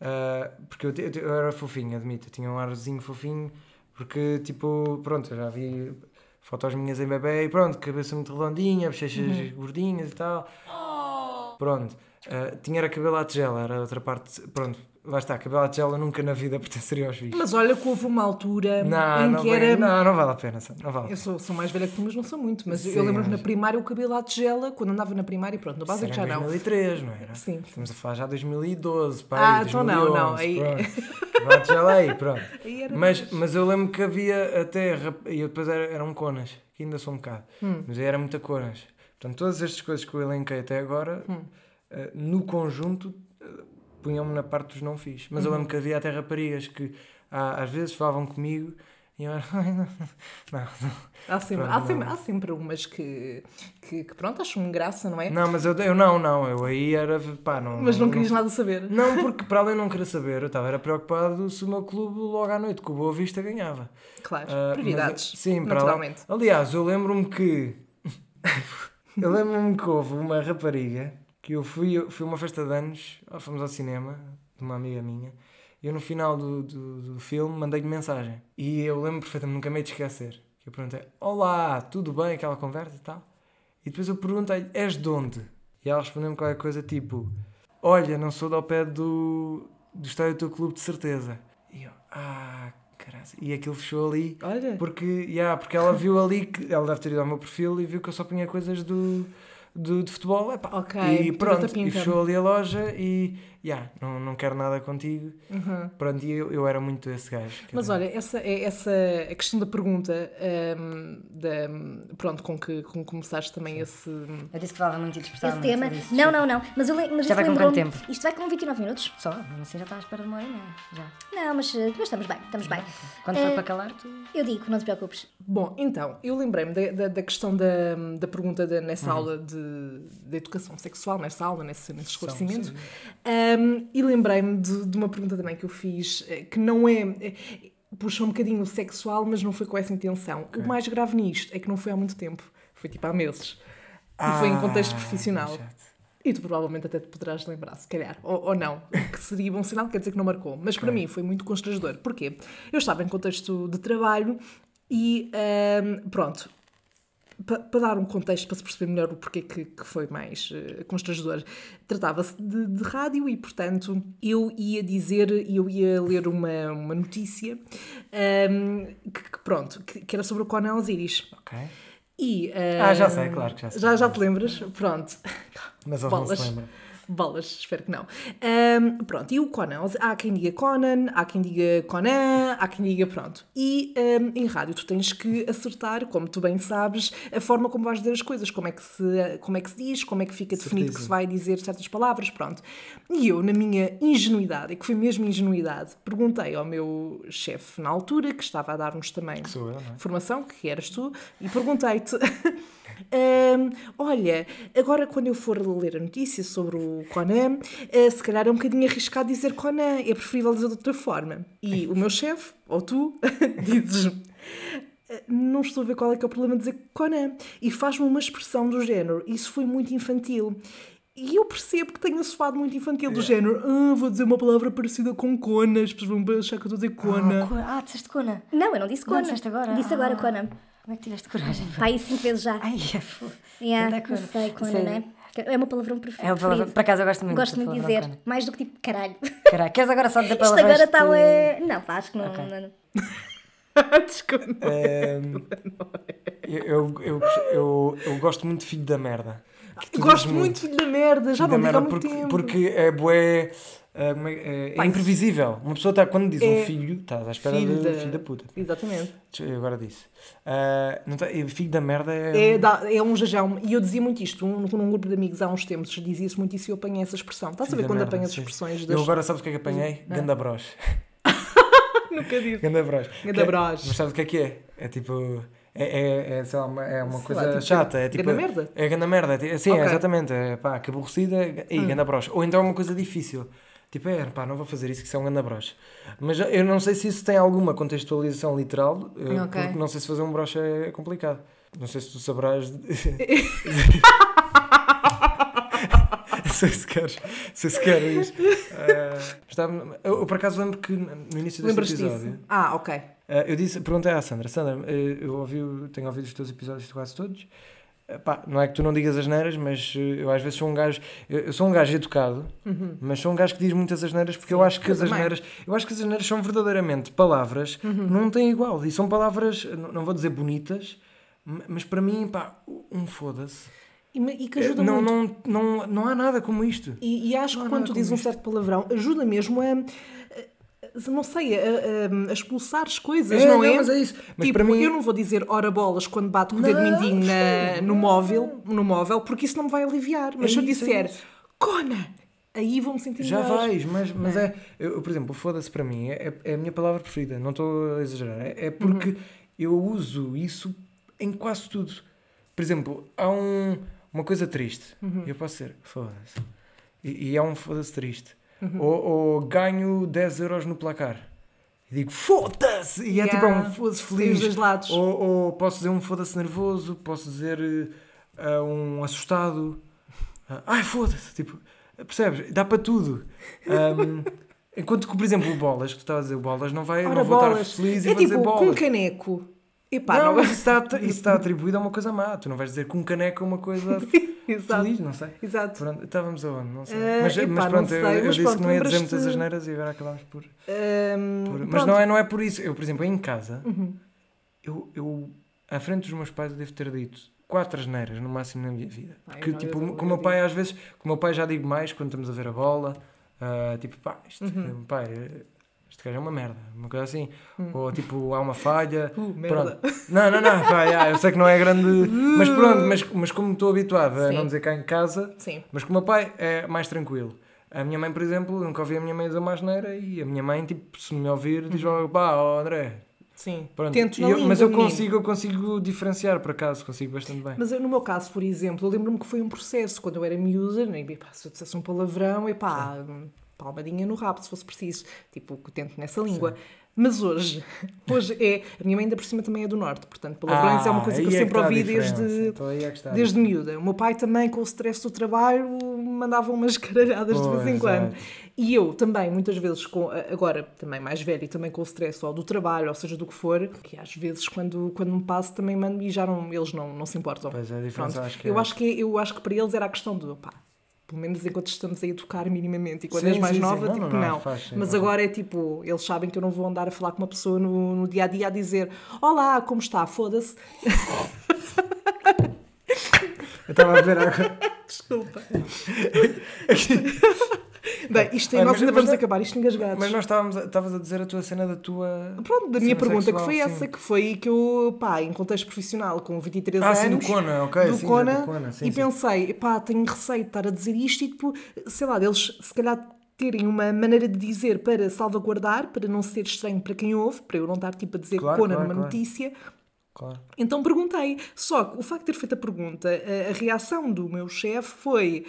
Uh, porque eu, eu, eu, era fofinho, admito, eu tinha um arzinho fofinho, porque tipo, pronto, eu já vi fotos minhas em bebê e pronto, cabeça muito redondinha, bochechas uhum. gordinhas e tal. Oh. Pronto, uh, tinha era cabelo à tigela, era outra parte, pronto, Lá está, cabelo à tigela nunca na vida pertenceria aos bichos. Mas olha que houve uma altura não, em não que era. Não, não vale a pena. Não vale eu sou, sou mais velha que tu, mas não sou muito. Mas Sim, eu lembro-me mas... na primária o cabelo à tigela, quando andava na primária, pronto, no básico já não. 2003, não era? Sim. Estamos a falar já de 2012, pá. Ah, então não, não. Aí... Cabelo à tigela aí, pronto. Aí mas, mas eu lembro que havia até. E depois era, eram conas, que ainda são um bocado. Hum. Mas aí era muita conas. Portanto, todas estas coisas que eu elenquei até agora, hum. uh, no conjunto punham-me na parte dos não fiz. Mas uhum. eu lembro que havia até raparigas que às vezes falavam comigo e eu era. não, não. Há sempre, pronto, há, sempre, há sempre umas que, que, que pronto, acham graça, não é? Não, mas eu, eu não, não, eu aí era. Pá, não, mas não, não querias nada saber? Não, porque para além de não querer saber, eu estava era preocupado se o meu clube logo à noite com o Boa Vista ganhava. Claro, uh, prioridades. Mas, sim, naturalmente. Para aliás, eu lembro-me que. eu lembro-me que houve uma rapariga que eu fui, fui uma festa de anos, fomos ao cinema, de uma amiga minha, e eu no final do, do, do filme mandei-lhe mensagem. E eu lembro perfeitamente, nunca me de esquecer. Que eu perguntei, olá, tudo bem? Aquela conversa e tal. E depois eu perguntei, és de onde? E ela respondeu-me qualquer coisa tipo, olha, não sou do pé do, do estádio do teu clube de certeza. E eu, ah, caralho. E aquilo fechou ali. Olha. Porque, yeah, porque ela viu ali que ela deve ter ido ao meu perfil e viu que eu só punha coisas do de, de futebol. Epá, ok. E pronto, e fechou ali a loja e yeah, não, não quero nada contigo. Uhum. Pronto, e eu, eu era muito esse gajo. Mas olha, essa, é, essa a questão da pergunta, um, da, pronto, com que, com que começaste também Sim. esse. Eu disse que falava muito e dispersava Esse tema. Não, não, não. Mas, eu, mas já vai com quanto tempo? Isto vai com 29 minutos só. Assim já está à espera de uma hora e meia. Já. Não, mas, mas estamos bem, estamos bem. Quando uh, for para calar, tu. Eu digo, não te preocupes. Bom, então, eu lembrei-me da, da, da, questão da, da pergunta de, nessa uhum. aula de, de educação sexual, nessa aula, nesse, nesse esclarecimento. Um, e lembrei-me de, de, uma pergunta também que eu fiz, eh, que não é. é puxou um bocadinho o sexual, mas não foi com essa intenção. Okay. O mais grave nisto é que não foi há muito tempo, foi tipo há meses. Ah, e foi em contexto profissional. E tu provavelmente até te poderás lembrar, se calhar, ou, ou não, que seria bom sinal, quer dizer que não marcou. Mas okay. para mim foi muito constrangedor. Porquê? Eu estava em contexto de trabalho e um, pronto, para, dar um contexto, para se perceber melhor o porquê que, que foi mais uh, constrangedor, tratava-se de, de, rádio e, portanto, eu ia dizer, eu ia ler uma, uma notícia um, ehm, que, que, pronto, que, que, era sobre o Conan Osiris. Ok. E, uh, ah, já sei, claro que já sei. Já, já te lembras? Pronto. Mas ele não se lembra. Bolas, espero que não. Um, pronto, e o Conan, há quem diga Conan, há quem diga Conan, há quem diga pronto. E um, em rádio tu tens que acertar, como tu bem sabes, a forma como vais dizer as coisas, como é que se, como é que se diz, como é que fica definido Certeza. que se vai dizer certas palavras, pronto. E eu, na minha ingenuidade, e que foi mesmo ingenuidade, perguntei ao meu chefe na altura, que estava a dar-nos também eu, é? formação, que eras tu, e perguntei-te. Um, olha, agora quando eu for ler a notícia sobre o Conan, uh, se calhar é um bocadinho arriscado dizer Conan, é preferível dizer de outra forma. E o meu chefe, ou tu, dizes não estou a ver qual é que é o problema de dizer Conan. E faz-me uma expressão do género, isso foi muito infantil. E eu percebo que tenha soado muito infantil, do é. género, ah, vou dizer uma palavra parecida com Cona, as pessoas vão achar que eu estou a dizer Cona. Ah, ah disseste Cona? Não, eu não disse Cona. Não disseste agora? Disse agora ah. Cona. Como é que tiveste coragem? Pá, aí cinco vezes já. Ai, é foda. Yeah, não sei, Cona, não é? É uma palavrão preferido. É uma palavra, por acaso eu gosto muito Gosto muito de dizer. Cona. Mais do que tipo caralho. Caralho. Queres agora só dizer palavras? Isto agora está. Que... É... Não, pá, acho que não. Okay. não... Desculpa. Um, eu, eu, eu, eu, eu gosto muito de filho da merda. Gosto muito, da merda, já não digo há muito porque, tempo. Porque é bué. É, é, é imprevisível. Uma pessoa está, quando diz é um filho, está à espera filho de da... filho da puta. Exatamente. Eu agora disse. Uh, não tá, filho da merda é. É, da, é um jajão. E eu dizia muito isto num, num grupo de amigos há uns tempos. Dizia-se muito isso e eu apanhei essa expressão. Estás a ver quando apanhas expressões das... Eu agora sabes o que é que apanhei? Ah. Ganda bros. Nunca disse. Ganda bros. Ganda bros. Mas sabes o que é que é? É tipo. É, é, é, sei lá, uma, é uma coisa lá, tipo, chata. É tipo. Ganda merda? É ganda merda. É, sim, okay. exatamente. É pá, que aborrecida e hum. ganda bros. Ou então é uma coisa difícil. Tipo, é, pá, não vou fazer isso, que isso é um ganda bros. Mas eu não sei se isso tem alguma contextualização literal, eh, okay. porque não sei se fazer um broche é complicado. Não sei se tu sabrás. sei se queres, sei se queres. Uh, eu, por acaso lembro que no início deste episódio. Disso? Ah, ok. Uh, eu disse, perguntei à Sandra, Sandra, uh, eu ouvi, tenho ouvido os teus episódios quase todos. Pá, não é que tu não digas asneiras, mas eu às vezes sou um gajo. Eu, sou um gajo educado, uhum. mas sou um gajo que diz muitas asneiras porque Sim, eu acho que as asneiras. Eu acho que as asneiras são verdadeiramente palavras uhum. não têm igual. E são palavras, não vou dizer bonitas, mas para mim, pá, um foda-se e, e que ajuda não, muito. Não, não, não há nada como isto. E, e acho que quando tu dizes um certo palavrão, ajuda mesmo a não sei, a, a, expulsar as coisas, é, não, não é? Mas é isso. Mas tipo, para mim... eu não vou dizer hora bolas quando bato com o dedo mindinho na, no, móvel, no móvel, porque isso não me vai aliviar. Mas é se eu disser, é Cona, aí vou-me sentir Já melhor. vais, mas, mas é, eu, por exemplo, foda-se para mim, é, é a minha palavra preferida, não estou a exagerar, é, é porque uhum. eu uso isso em quase tudo. Por exemplo, há um uma coisa triste. Uhum. Eu posso ser, foda-se. E, e, é um foda-se triste. Uhum. Ou, ou, ganho 10 euros no placar. E digo, foda-se! E yeah. é tipo é um foda-se feliz. Dos lados. Ou, ou, posso dizer um foda-se nervoso, posso dizer uh, um assustado. Uh, ai, foda-se! Tipo, percebes? Dá para tudo. Um, enquanto que, por exemplo, o bolas, que tu estavas a dizer, bolas, não vai, Ora, não vou bolas. estar feliz é e vou tipo, dizer bolas. com um caneco Epá, não, não, mas isso está, isso está atribuído a uma coisa má. Tu não vais dizer que um caneco é uma coisa feliz, não sei. Exato. Pronto, estávamos aonde? Não sei. Uh, mas, epá, mas pronto, eu, eu mas disse pronto, que não ia dizer muitas asneiras e agora acabámos por. Um, por... Mas não é, não é por isso. Eu, por exemplo, em casa, uhum. eu, eu, à frente dos meus pais, eu devo ter dito quatro asneiras no máximo na minha vida. Porque, Ai, tipo, com o meu pai, às vezes, com o meu pai já digo mais quando estamos a ver a bola. Uh, tipo, pá, isto, uhum. pai este gajo é uma merda, uma coisa assim. Hum. Ou tipo, há uma falha. Uh, pronto. Não, não, não, pá, yeah, eu sei que não é grande. Mas pronto, mas, mas como estou habituado a Sim. não dizer cá em casa, Sim. mas com o meu pai é mais tranquilo. A minha mãe, por exemplo, nunca ouvi a minha mãe dizer uma asneira e a minha mãe, tipo, se me ouvir, diz logo, pá, oh, André, Sim, Pronto. Tento eu, mas eu consigo, eu consigo diferenciar, por acaso, consigo bastante bem. Mas eu, no meu caso, por exemplo, eu lembro-me que foi um processo, quando eu era miúda, né, pá, se eu dissesse um palavrão, e pá, palmadinha no rabo, se fosse preciso. Tipo, que tento nessa língua. Sim. Mas hoje, hoje é. A minha mãe ainda por cima também é do norte, portanto, palavrões ah, é uma coisa que eu é sempre que ouvi desde, então é desde miúda. O meu pai também, com o stress do trabalho, mandava umas caralhadas de vez em quando. E eu também, muitas vezes, com, agora também mais velha e também com o stress ou do trabalho, ou seja, do que for, que às vezes quando, quando me passo também mando e já não, eles não, não se importam. Pois é, a diferença acho que eu é. Acho que, eu acho que para eles era a questão do pá, pelo menos enquanto estamos a educar minimamente. E quando sim, és mais sim, nova, sim. tipo, não. não, não. Faz, Mas agora é tipo, eles sabem que eu não vou andar a falar com uma pessoa no, no dia a dia a dizer: Olá, como está? Foda-se. eu estava a ver agora. Desculpa. Bem, isto é, nós ainda vamos acabar isto engasgados. Mas nós estávamos, estavas a dizer a tua cena da tua. Pronto, da minha pergunta, sexual, que foi sim. essa, que foi que eu, pá, em contexto profissional, com 23 ah, anos. Ah, sim, do Kona, ok. Do sim, Kona, do Kona sim, e pensei, pá, tenho receio de estar a dizer isto e, tipo, sei lá, deles se calhar terem uma maneira de dizer para salvaguardar, para não ser estranho para quem ouve, para eu não estar tipo a dizer claro, Kona claro, numa claro. notícia. Claro. Então perguntei. Só que o facto de ter feito a pergunta, a, a reação do meu chefe foi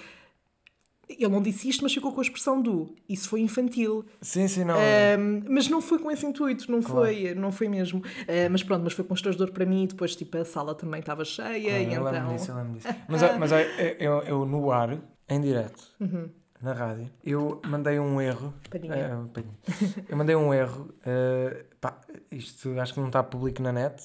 ele não disse isto, mas ficou com a expressão do isso foi infantil. Sim, sim, não. Uh, mas não foi com esse intuito, não claro. foi, não foi mesmo. Uh, mas pronto, mas foi constrangedor para mim. Depois, tipo, a sala também estava cheia. Claro, e eu então... disso, eu lembro disso. Mas, mas eu, eu, eu, no ar, em direto, uhum. na rádio, eu mandei um erro. Uh, eu mandei um erro. Uh, pá, isto acho que não está público na net.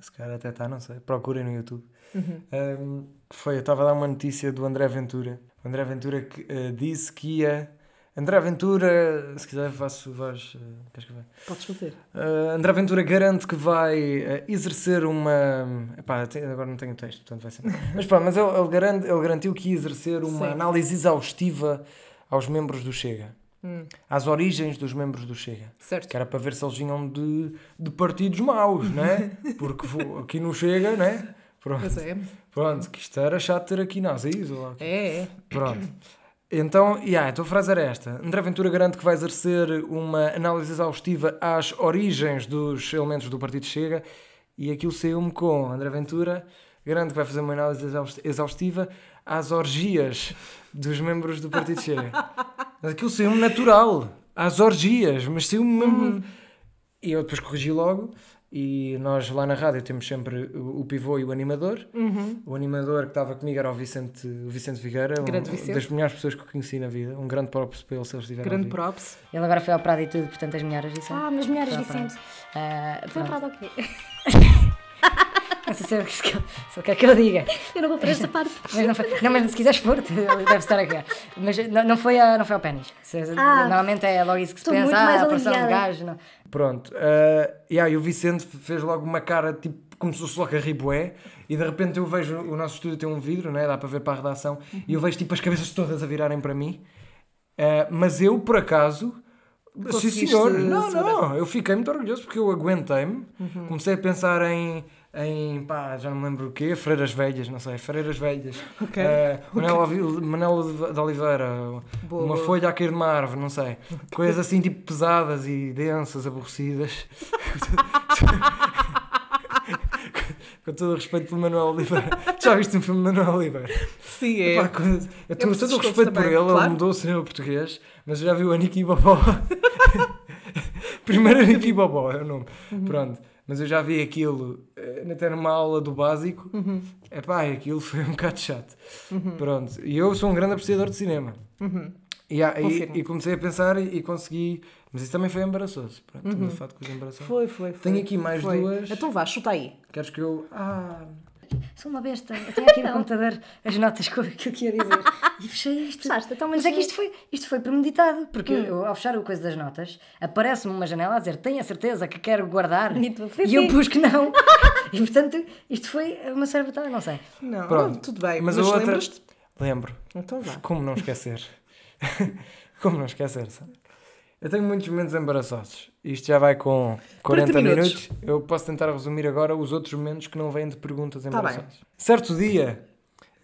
Se calhar até está, não sei. Procurem no YouTube. Uhum. Um, foi, eu estava a dar uma notícia do André Ventura o André Ventura que, uh, disse que ia. André Ventura, se quiser faço voz. Uh, queres que vai? Podes fazer. Uh, André Ventura garante que vai exercer uma. Epá, agora não tenho texto, portanto vai ser. mas pronto, mas ele, ele, garante, ele garantiu que ia exercer uma Sim. análise exaustiva aos membros do Chega. Hum. Às origens dos membros do Chega. Certo. Que era para ver se eles vinham de, de partidos maus, né? Porque aqui no Chega, né? Pronto. Pois é. Pronto, que isto era chato ter aqui nazis. Ou é, é. Pronto. Então, yeah, a frase era esta. André Ventura garante que vai exercer uma análise exaustiva às origens dos elementos do Partido Chega e aquilo saiu-me com André Ventura garante que vai fazer uma análise exaustiva às orgias dos membros do Partido Chega. Aquilo saiu-me natural. Às orgias, mas saiu-me mesmo... Uhum. E eu depois corrigi logo e nós lá na rádio temos sempre o, pivô e o animador. Uhum. O animador que estava comigo era o Vicente, o Vicente Figueira, grande um, Vicente. das melhores pessoas que eu conheci na vida. Um grande props para ele se ele estiver Grande props. Ele agora foi ao Prado e tudo, portanto as melhores Vicente. Ah, mas melhores Vicente. Uh, foi ao Prado o quê? Não sei se é se, se quer que eu diga. Eu não vou para esta parte. Mas não, foi, não, mas se quiseres pôr, deve estar aqui. Mas não, não, foi, a, não foi ao pênis. Ah, Normalmente é logo isso que se pensa, ah, a porção de gajo. Não. Pronto. Uh, yeah, e o Vicente fez logo uma cara tipo como se fosse logo a riboé e de repente eu vejo o nosso estúdio tem um vidro, né? dá para ver para a redação, uhum. e eu vejo tipo as cabeças todas a virarem para mim. Uh, mas eu, por acaso, sim senhor, não, não, eu fiquei muito orgulhoso porque eu aguentei-me, uhum. comecei a pensar em em pá, já não me lembro o quê, Freiras Velhas, não sei, Freiras Velhas, okay. uh, Manela, de Oliveira, boa, uma folha a cair de uma árvore, não sei, coisas assim tipo pesadas e densas, aborrecidas. com todo o respeito pelo Manuel Oliveira. Já viste um filme do Manuel Oliveira? Sim, é. Epá, eu tenho todo o respeito também, por ele, claro. ele mudou o cinema português, mas eu já vi o Aniki Bobó. Primeiro Aniki Bobó é o nome. Uhum. Pronto mas eu já vi aquilo eh, até numa aula do básico. Uhum. Epá, aquilo foi um bocado chato. Uhum. Pronto. E eu sou um grande apreciador de cinema. Uhum. E, e, e, comecei a pensar e, e, consegui. Mas isso também foi embaraçoso. Pronto, uhum. de fato, coisa embaraçosa. Foi, foi, foi. Tenho aqui mais foi. duas. Então vá, chuta aí. Queres que eu. Ah, sou uma besta. Eu tenho aqui no computador as notas que eu, que queria dizer. E fechei isto. Fechaste, então, mas, mas é que isto foi, isto foi premeditado. Porque hum. eu, ao fechar o coisa das notas, aparece-me uma janela a dizer: Tenho a certeza que quero guardar. E, e eu pus que não. e portanto, isto foi uma cervetada, não sei. Não, Pronto. tudo bem. Mas, mas a outra. Lembro. Então vá. Como não esquecer? Como não esquecer, sabe? Eu tenho muitos momentos embaraçosos. Isto já vai com 40 minutos. minutos. Eu posso tentar resumir agora os outros momentos que não vêm de perguntas tá embaraçosas. Tá certo dia,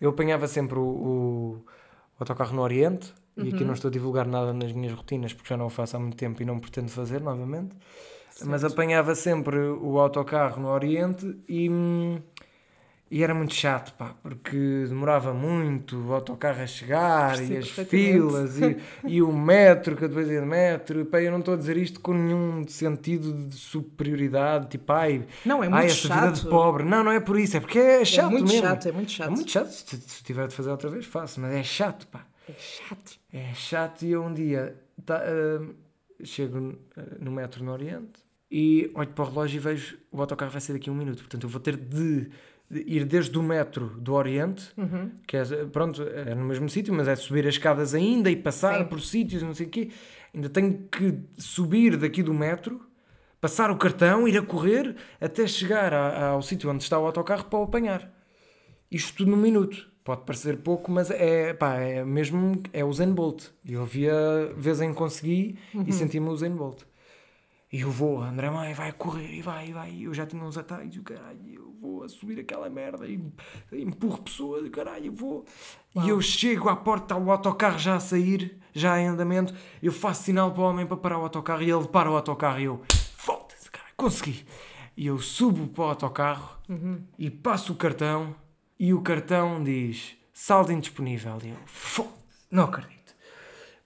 eu apanhava sempre o, o, o autocarro no Oriente. Uhum. E aqui uhum. não estou a divulgar nada nas minhas rotinas porque já não o faço há muito tempo e não pretendo fazer novamente. Certo. Mas apanhava sempre o autocarro no Oriente e. E era muito chato, pá, porque demorava muito o autocarro a chegar e as filas e, e o metro, que eu depois ia de metro. E, pá, eu não estou a dizer isto com nenhum sentido de superioridade, tipo, ai, não, é muito ai, essa chato. vida de pobre. Não, não é por isso, é porque é chato é muito mesmo. Chato, é muito chato. É muito chato. Se, se tiver de fazer outra vez, faço, mas é chato, pá. É chato. É chato e eu um dia tá, uh, chego uh, no metro no Oriente e olho para o relógio e vejo o autocarro vai sair daqui a um minuto. Portanto, eu vou ter de ir desde o metro do Oriente, uhum. que é, pronto, é no mesmo sítio, mas é subir as escadas ainda e passar Sim. por sítios não sei o quê. Ainda tenho que subir daqui do metro, passar o cartão, ir a correr até chegar a, ao sítio onde está o autocarro para o apanhar. Isto tudo num minuto. Pode parecer pouco, mas é, pá, é mesmo é o Zen Bolt. Eu via vezes em que consegui uhum. e senti-me o Zen Bolt. E eu vou, André Mãe vai correr e vai, e vai. Eu já tinha uns atalhos e o caralho, eu vou a subir aquela merda e, empurro pessoas e caralho, eu vou. Uau. E eu chego à porta, está o autocarro já a sair, já em andamento. Eu faço sinal para o homem para parar o autocarro e ele para o autocarro e eu, foda-se, cara, consegui. E eu subo para o autocarro uhum. e passo o cartão e o cartão diz saldo indisponível. E eu, foda-se, não acredito.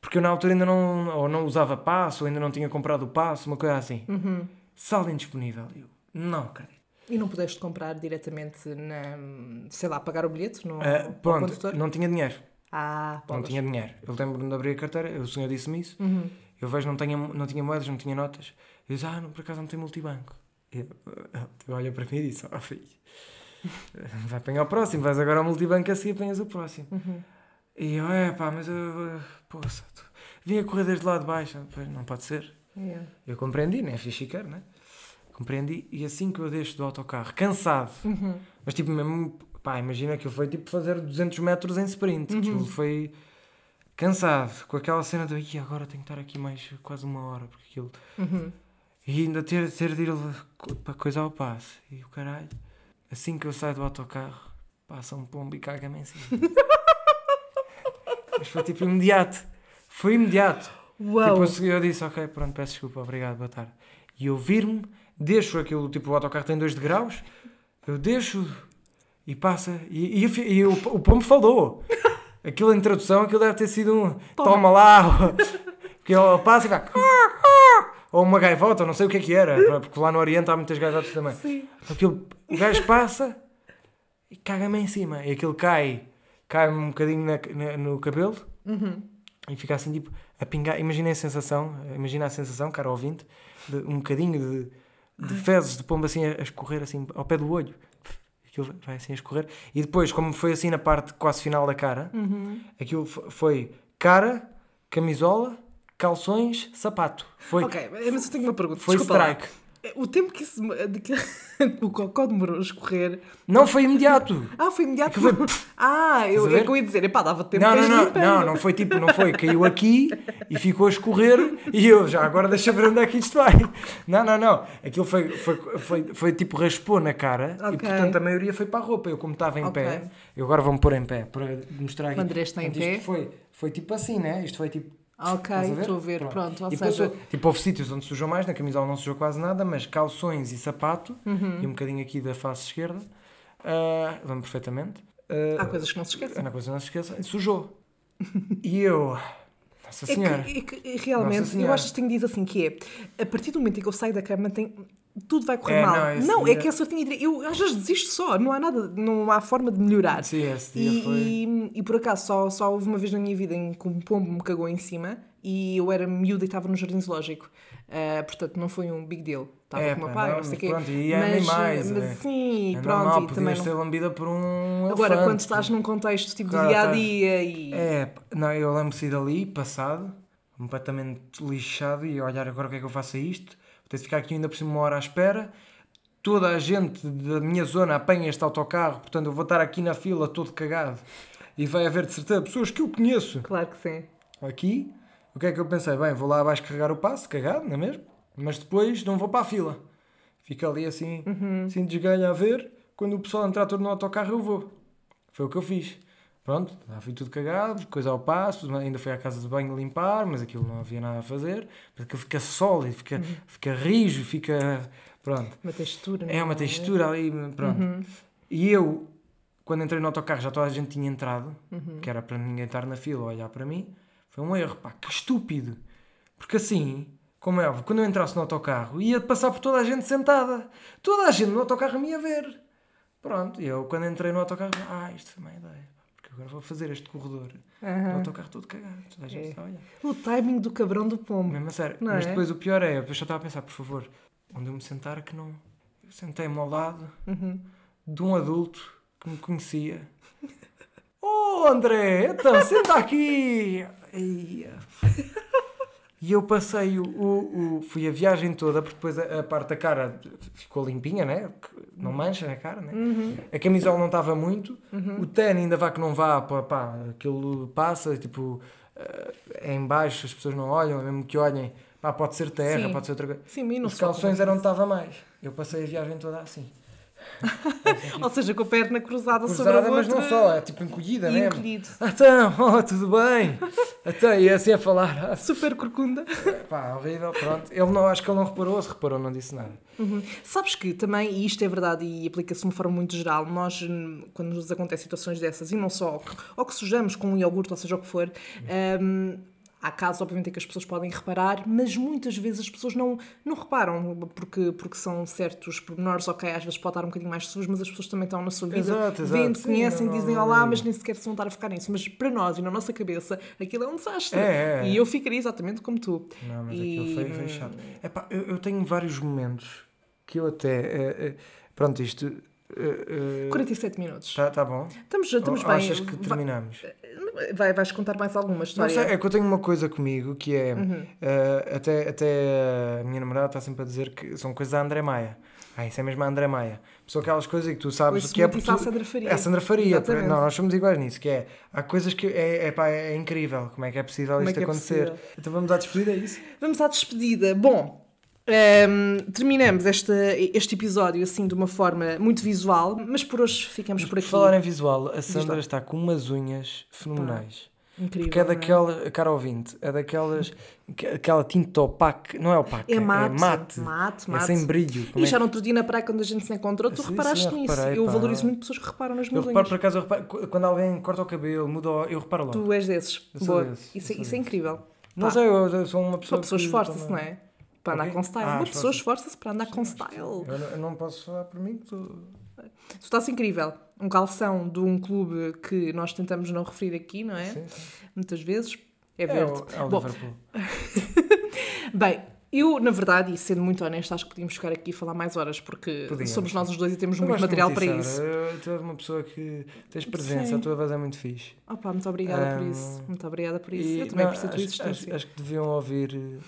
Porque eu na altura ainda não, ou não usava passo, ou ainda não tinha comprado o passo, uma coisa assim. Uhum. Saldo indisponível. Eu, não acredito. E não pudeste comprar diretamente na, sei lá, pagar o bilhete no, uh, pronto, não tinha dinheiro. Ah, Não tinha dinheiro. Eu lembro-me de abrir a carteira, o senhor disse-me isso. Uhum. Eu vejo não tinha, não tinha moedas, não tinha notas. Eu disse, ah, não, por acaso não tem multibanco. Eu, eu olho para mim e disse, oh filho, vai apanhar o próximo, vais agora ao multibanco assim e apanhas o próximo. Uhum. E eu, é pá, mas eu, poça, vim a correr desde lá de baixo. Pois, não pode ser. Yeah. Eu compreendi, nem é fixe né? Compreendi. E assim que eu deixo do autocarro, cansado, uhum. mas tipo mesmo, pá, imagina que eu foi tipo fazer 200 metros em sprint. Uhum. Aquilo foi cansado, com aquela cena de, Ih, agora tenho que estar aqui mais quase uma hora, porque aquilo. Uhum. E ainda ter, ter de ir para coisa ao passo. E o caralho, assim que eu saio do autocarro, passa um pombo e caga-me em cima. Mas foi tipo imediato. Foi imediato. Uau. Tipo, eu disse, ok, pronto, peço desculpa, obrigado, boa tarde. E eu vir-me, deixo aquilo, tipo, o autocarro tem 2 degraus, eu deixo e passa, e, e, e o, o pombo falou. Aquilo em tradução, aquilo deve ter sido um toma, toma lá, porque ele passa e vai ou uma gaivota, não sei o que é que era, porque lá no Oriente há muitas gaivotas também. Sim. Aquilo, o gajo passa e caga-me em cima, e aquilo cai, cai um bocadinho na, na, no cabelo uhum. e fica assim tipo a pingar. Imaginem a sensação, imagina a sensação, cara ouvinte, de um bocadinho de, de fezes de pombo assim a, escorrer assim ao pé do olho. Aquilo vai assim a escorrer. E depois, como foi assim na parte quase final da cara, uhum. aquilo foi cara, camisola, calções, sapato. Foi, ok, mas eu tenho uma pergunta. Foi Desculpa strike. Lá. O tempo que, isso, que o cocó demorou a escorrer. Não foi imediato. Ah, foi imediato. É foi... Ah, eu, eu, eu ia dizer, epá, dava tempo não, não, não, não, não foi tipo, não foi. Caiu aqui e ficou a escorrer e eu já agora deixa ver onde é que isto vai. Não, não, não. Aquilo foi, foi, foi, foi tipo raspou na cara okay. e portanto a maioria foi para a roupa. Eu, como estava em okay. pé, eu agora vou-me pôr em pé para mostrar aqui. O André está em pé. Foi, foi tipo assim, né? Isto foi tipo Ok, estou a ver, pronto. pronto e seja... tipo, houve sítios onde sujou mais, na camisola não sujou quase nada, mas calções e sapato, uhum. e um bocadinho aqui da face esquerda, uh, lembro perfeitamente. Uh, há coisas que não se esquecem. Há coisas que não se esquecem. Sujou. e eu. Nossa Senhora. É que, é que realmente, eu acho que tenho diz assim que é, a partir do momento em que eu saio da cama, tem, tudo vai correr é, mal. Não, não é que a sortinha. Eu às vezes desisto só, não há nada, não há forma de melhorar. Sim, esse dia e, foi. E, e, por acaso só, só houve uma vez na minha vida em que um pombo me cagou em cima e eu era miúda e estava no jardim zoológico. Uh, portanto, não foi um big deal. Estava é, com o meu pai, não, não sei o quê. Pronto, e é animais. Mas, é. sim, é pronto. Normal, e também não... ser lambida por um. Agora, elefante. quando estás num contexto tipo de dia a dia e. É, não, eu lembro-me de dali, passado, completamente lixado e olhar agora o que é que eu faço a isto. Ter de ficar aqui ainda por cima uma hora à espera toda a gente da minha zona apanha este autocarro, portanto eu vou estar aqui na fila todo cagado e vai haver de certeza pessoas que eu conheço. Claro que sim. Aqui, o que é que eu pensei? Bem, vou lá abaixo carregar o passo, cagado, não é mesmo? Mas depois não vou para a fila. Fico ali assim, uhum. assim desganho a ver. Quando o pessoal entrar todo no autocarro, eu vou. Foi o que eu fiz. Pronto, lá fui tudo cagado, coisa ao passo, ainda fui à casa de banho limpar, mas aquilo não havia nada a fazer. Porque fica sólido, fica, uhum. fica rijo, fica Pronto. Uma textura. É uma é? textura ali, pronto. Uhum. E eu, quando entrei no autocarro, já toda a gente tinha entrado, uhum. que era para ninguém estar na fila olhar para mim. Foi um erro, pá, que estúpido. Porque assim, como é óbvio, quando eu entrasse no autocarro, ia passar por toda a gente sentada. Toda a gente no autocarro me ia ver. Pronto, e eu quando entrei no autocarro, ah, isto foi uma ideia. Porque agora vou fazer este corredor. Uhum. No autocarro todo cagado. Toda a gente é. está a olhar. O timing do cabrão do pombo. Mesmo a sério. Não Mas é? depois o pior é, eu já estava a pensar, por favor, onde eu me sentar que não. Eu sentei-me ao lado uhum. de um adulto que me conhecia. Oh André, então senta aqui! E eu passei o, o, o, fui a viagem toda, porque depois a, a, parte da cara ficou limpinha, né? Não mancha na cara, né? Uhum. A camisola não estava muito, uhum. o ten ainda vá que não vá, pá, pá, aquilo passa, tipo, eh, é em baixo, as pessoas não olham, mesmo que olhem, Pá, pode ser terra, Sim. pode ser outra coisa. Sim, Os calções eram onde estava mais. Eu passei a viagem toda assim. Ou seja, com a perna cruzada, cruzada sobre a outra. mas não só, é tipo encolhida, né? Encolhido. Então, oh, tudo bem? Até e assim a falar. Super corcunda. Pá, horrível, pronto. Ele não, acho que ele não reparou, se reparou, não disse nada. Uhum. Sabes que também, e isto é verdade e aplica-se de uma forma muito geral, nós, quando nos acontecem situações dessas, e não só, ou que sujamos com um iogurte, ou seja o que for, um, Há casos, obviamente, em que as pessoas podem reparar, mas muitas vezes as pessoas não, não reparam, porque, porque são certos pormenores, ok, às vezes pode estar um bocadinho mais sujo, mas as pessoas também estão na sua vida, exato, exato. vendo, conhecem, Sim, dizem olá, mas nem sequer se vão estar a ficar nisso. Mas para nós e na nossa cabeça, aquilo é um desastre. É, é, é. E eu ficaria exatamente como tu. Não, mas e... aquilo foi, foi chato. Epá, eu, eu tenho vários momentos que eu até. É, é, pronto, isto. Uh, uh, 47 minutos. Está tá bom? Estamos, estamos Ou, bem. Achas que terminamos? Vai, vais contar mais alguma história? Não sei, é que eu tenho uma coisa comigo que é. Uhum. Uh, até, até a minha namorada está sempre a dizer que são coisas da André Maia. Ah, isso é mesmo a André Maia. São aquelas coisas que tu sabes o que é porque. Tu... Sandra Faria. É a Sandra Faria. Não, nós somos iguais nisso. Que é. Há coisas que é, é, pá, é incrível. Como é que é possível como é isto é acontecer? Possível? Então vamos à despedida, é isso? Vamos à despedida. Bom, um, terminamos este, este episódio assim de uma forma muito visual, mas por hoje ficamos mas por aqui. Por falar em visual, a Sandra está com umas unhas fenomenais. Incrível, Porque é, é? daquela, é? cara ouvinte, é daquelas, aquela tinta opaca, não é opaca, é mate, é mate, mate, mate. É sem brilho. e já é? no outro dia na praia, quando a gente se encontrou, tu sim, reparaste sim, eu nisso. Reparei, eu pá. valorizo muito pessoas que reparam nas minhas eu reparo, por acaso, eu reparo, quando alguém corta o cabelo, muda, eu reparo logo. Tu és desses. Boa. Desse, isso, isso é incrível. Não pá. sei, eu sou uma pessoa. Uma pessoa esforça-se, não é? Para andar com style. Ah, uma pessoa esforça-se para andar com style. Eu não, eu não posso falar por mim que tu. Tu estás incrível. Um calção de um clube que nós tentamos não referir aqui, não é? Sim, sim. Muitas vezes. É, é verde. É o, é o Bom. Bem, eu, na verdade, e sendo muito honesto, acho que podíamos ficar aqui e falar mais horas, porque Podíamos. somos nós os dois e temos eu muito material muito para isso. Tu és uma pessoa que tens presença, Sim. a tua voz é muito fixe. Opa, muito obrigada um, por isso. Muito obrigada por isso. E, eu também não, acho, acho, acho, que deviam ouvir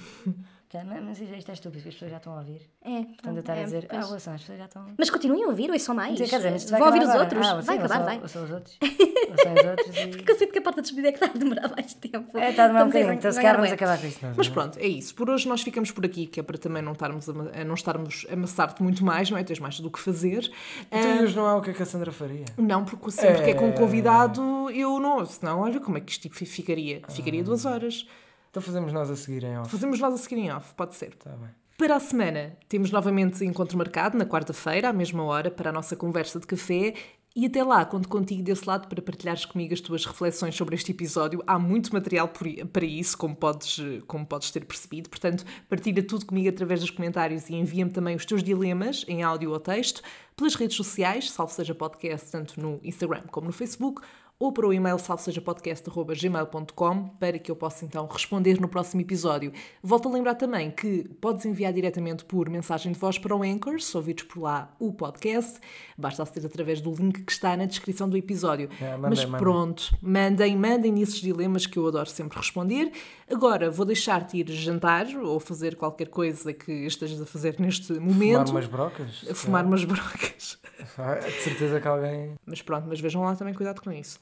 mas isto é estúpido, as pessoas já estão a ouvir. É. Portanto, eu estar é, a dizer, pois. ah, ouçam, as pessoas já estão. Mas continuem a ouvir, ouçam mais. Quer dizer, Vão ouvir os agora. outros. Ah, vai sim, acabar, vai. Ouçam os outros. Ouçam os outros. E... Porque eu sinto que a parte da despedida é que está a demorar mais tempo. É, está a demorar um bocadinho. Então, se calhar vamos acabar com isto. Mas pronto, é isso. Por hoje nós ficamos por aqui, que é para também não estarmos a, não estarmos a amassar-te muito mais, não é? Tens mais do que fazer. Então, hoje não é o que é que a Sandra faria? Não, porque sempre é... que é com um convidado, eu não. Senão, olha como é que isto ficaria. Ficaria duas horas. Então fazemos nós a seguir em off. Fazemos nós a seguir em off, pode ser. Está bem. Para a semana, temos novamente encontro marcado na quarta-feira, à mesma hora, para a nossa conversa de café. E até lá, conto contigo desse lado para partilhares comigo as tuas reflexões sobre este episódio. Há muito material para isso, como podes, como podes ter percebido. Portanto, partilha tudo comigo através dos comentários e envia-me também os teus dilemas em áudio ou texto pelas redes sociais, salvo seja podcast, tanto no Instagram como no Facebook ou para o e-mail salvesejapodcast.gmail.com para que eu possa então responder no próximo episódio. Volto a lembrar também que podes enviar diretamente por mensagem de voz para o Anchor, se ouvires por lá o podcast. Basta aceder através do link que está na descrição do episódio. É, mandem, Mas pronto, mandem, mandem esses dilemas que eu adoro sempre responder. Agora vou deixar-te ir jantar ou fazer qualquer coisa que estejas a fazer neste momento. Fumar umas brocas. Fumar é. umas brocas. Ah, de certeza que alguém. Mas pronto, mas vejam lá também cuidado com isso.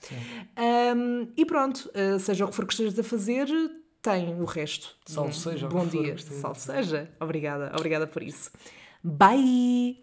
Um, e pronto, uh, seja o que for que estejas a fazer, tem o resto. Salve seja. Bom dia. Salve seja. Obrigada, obrigada por isso. Bye!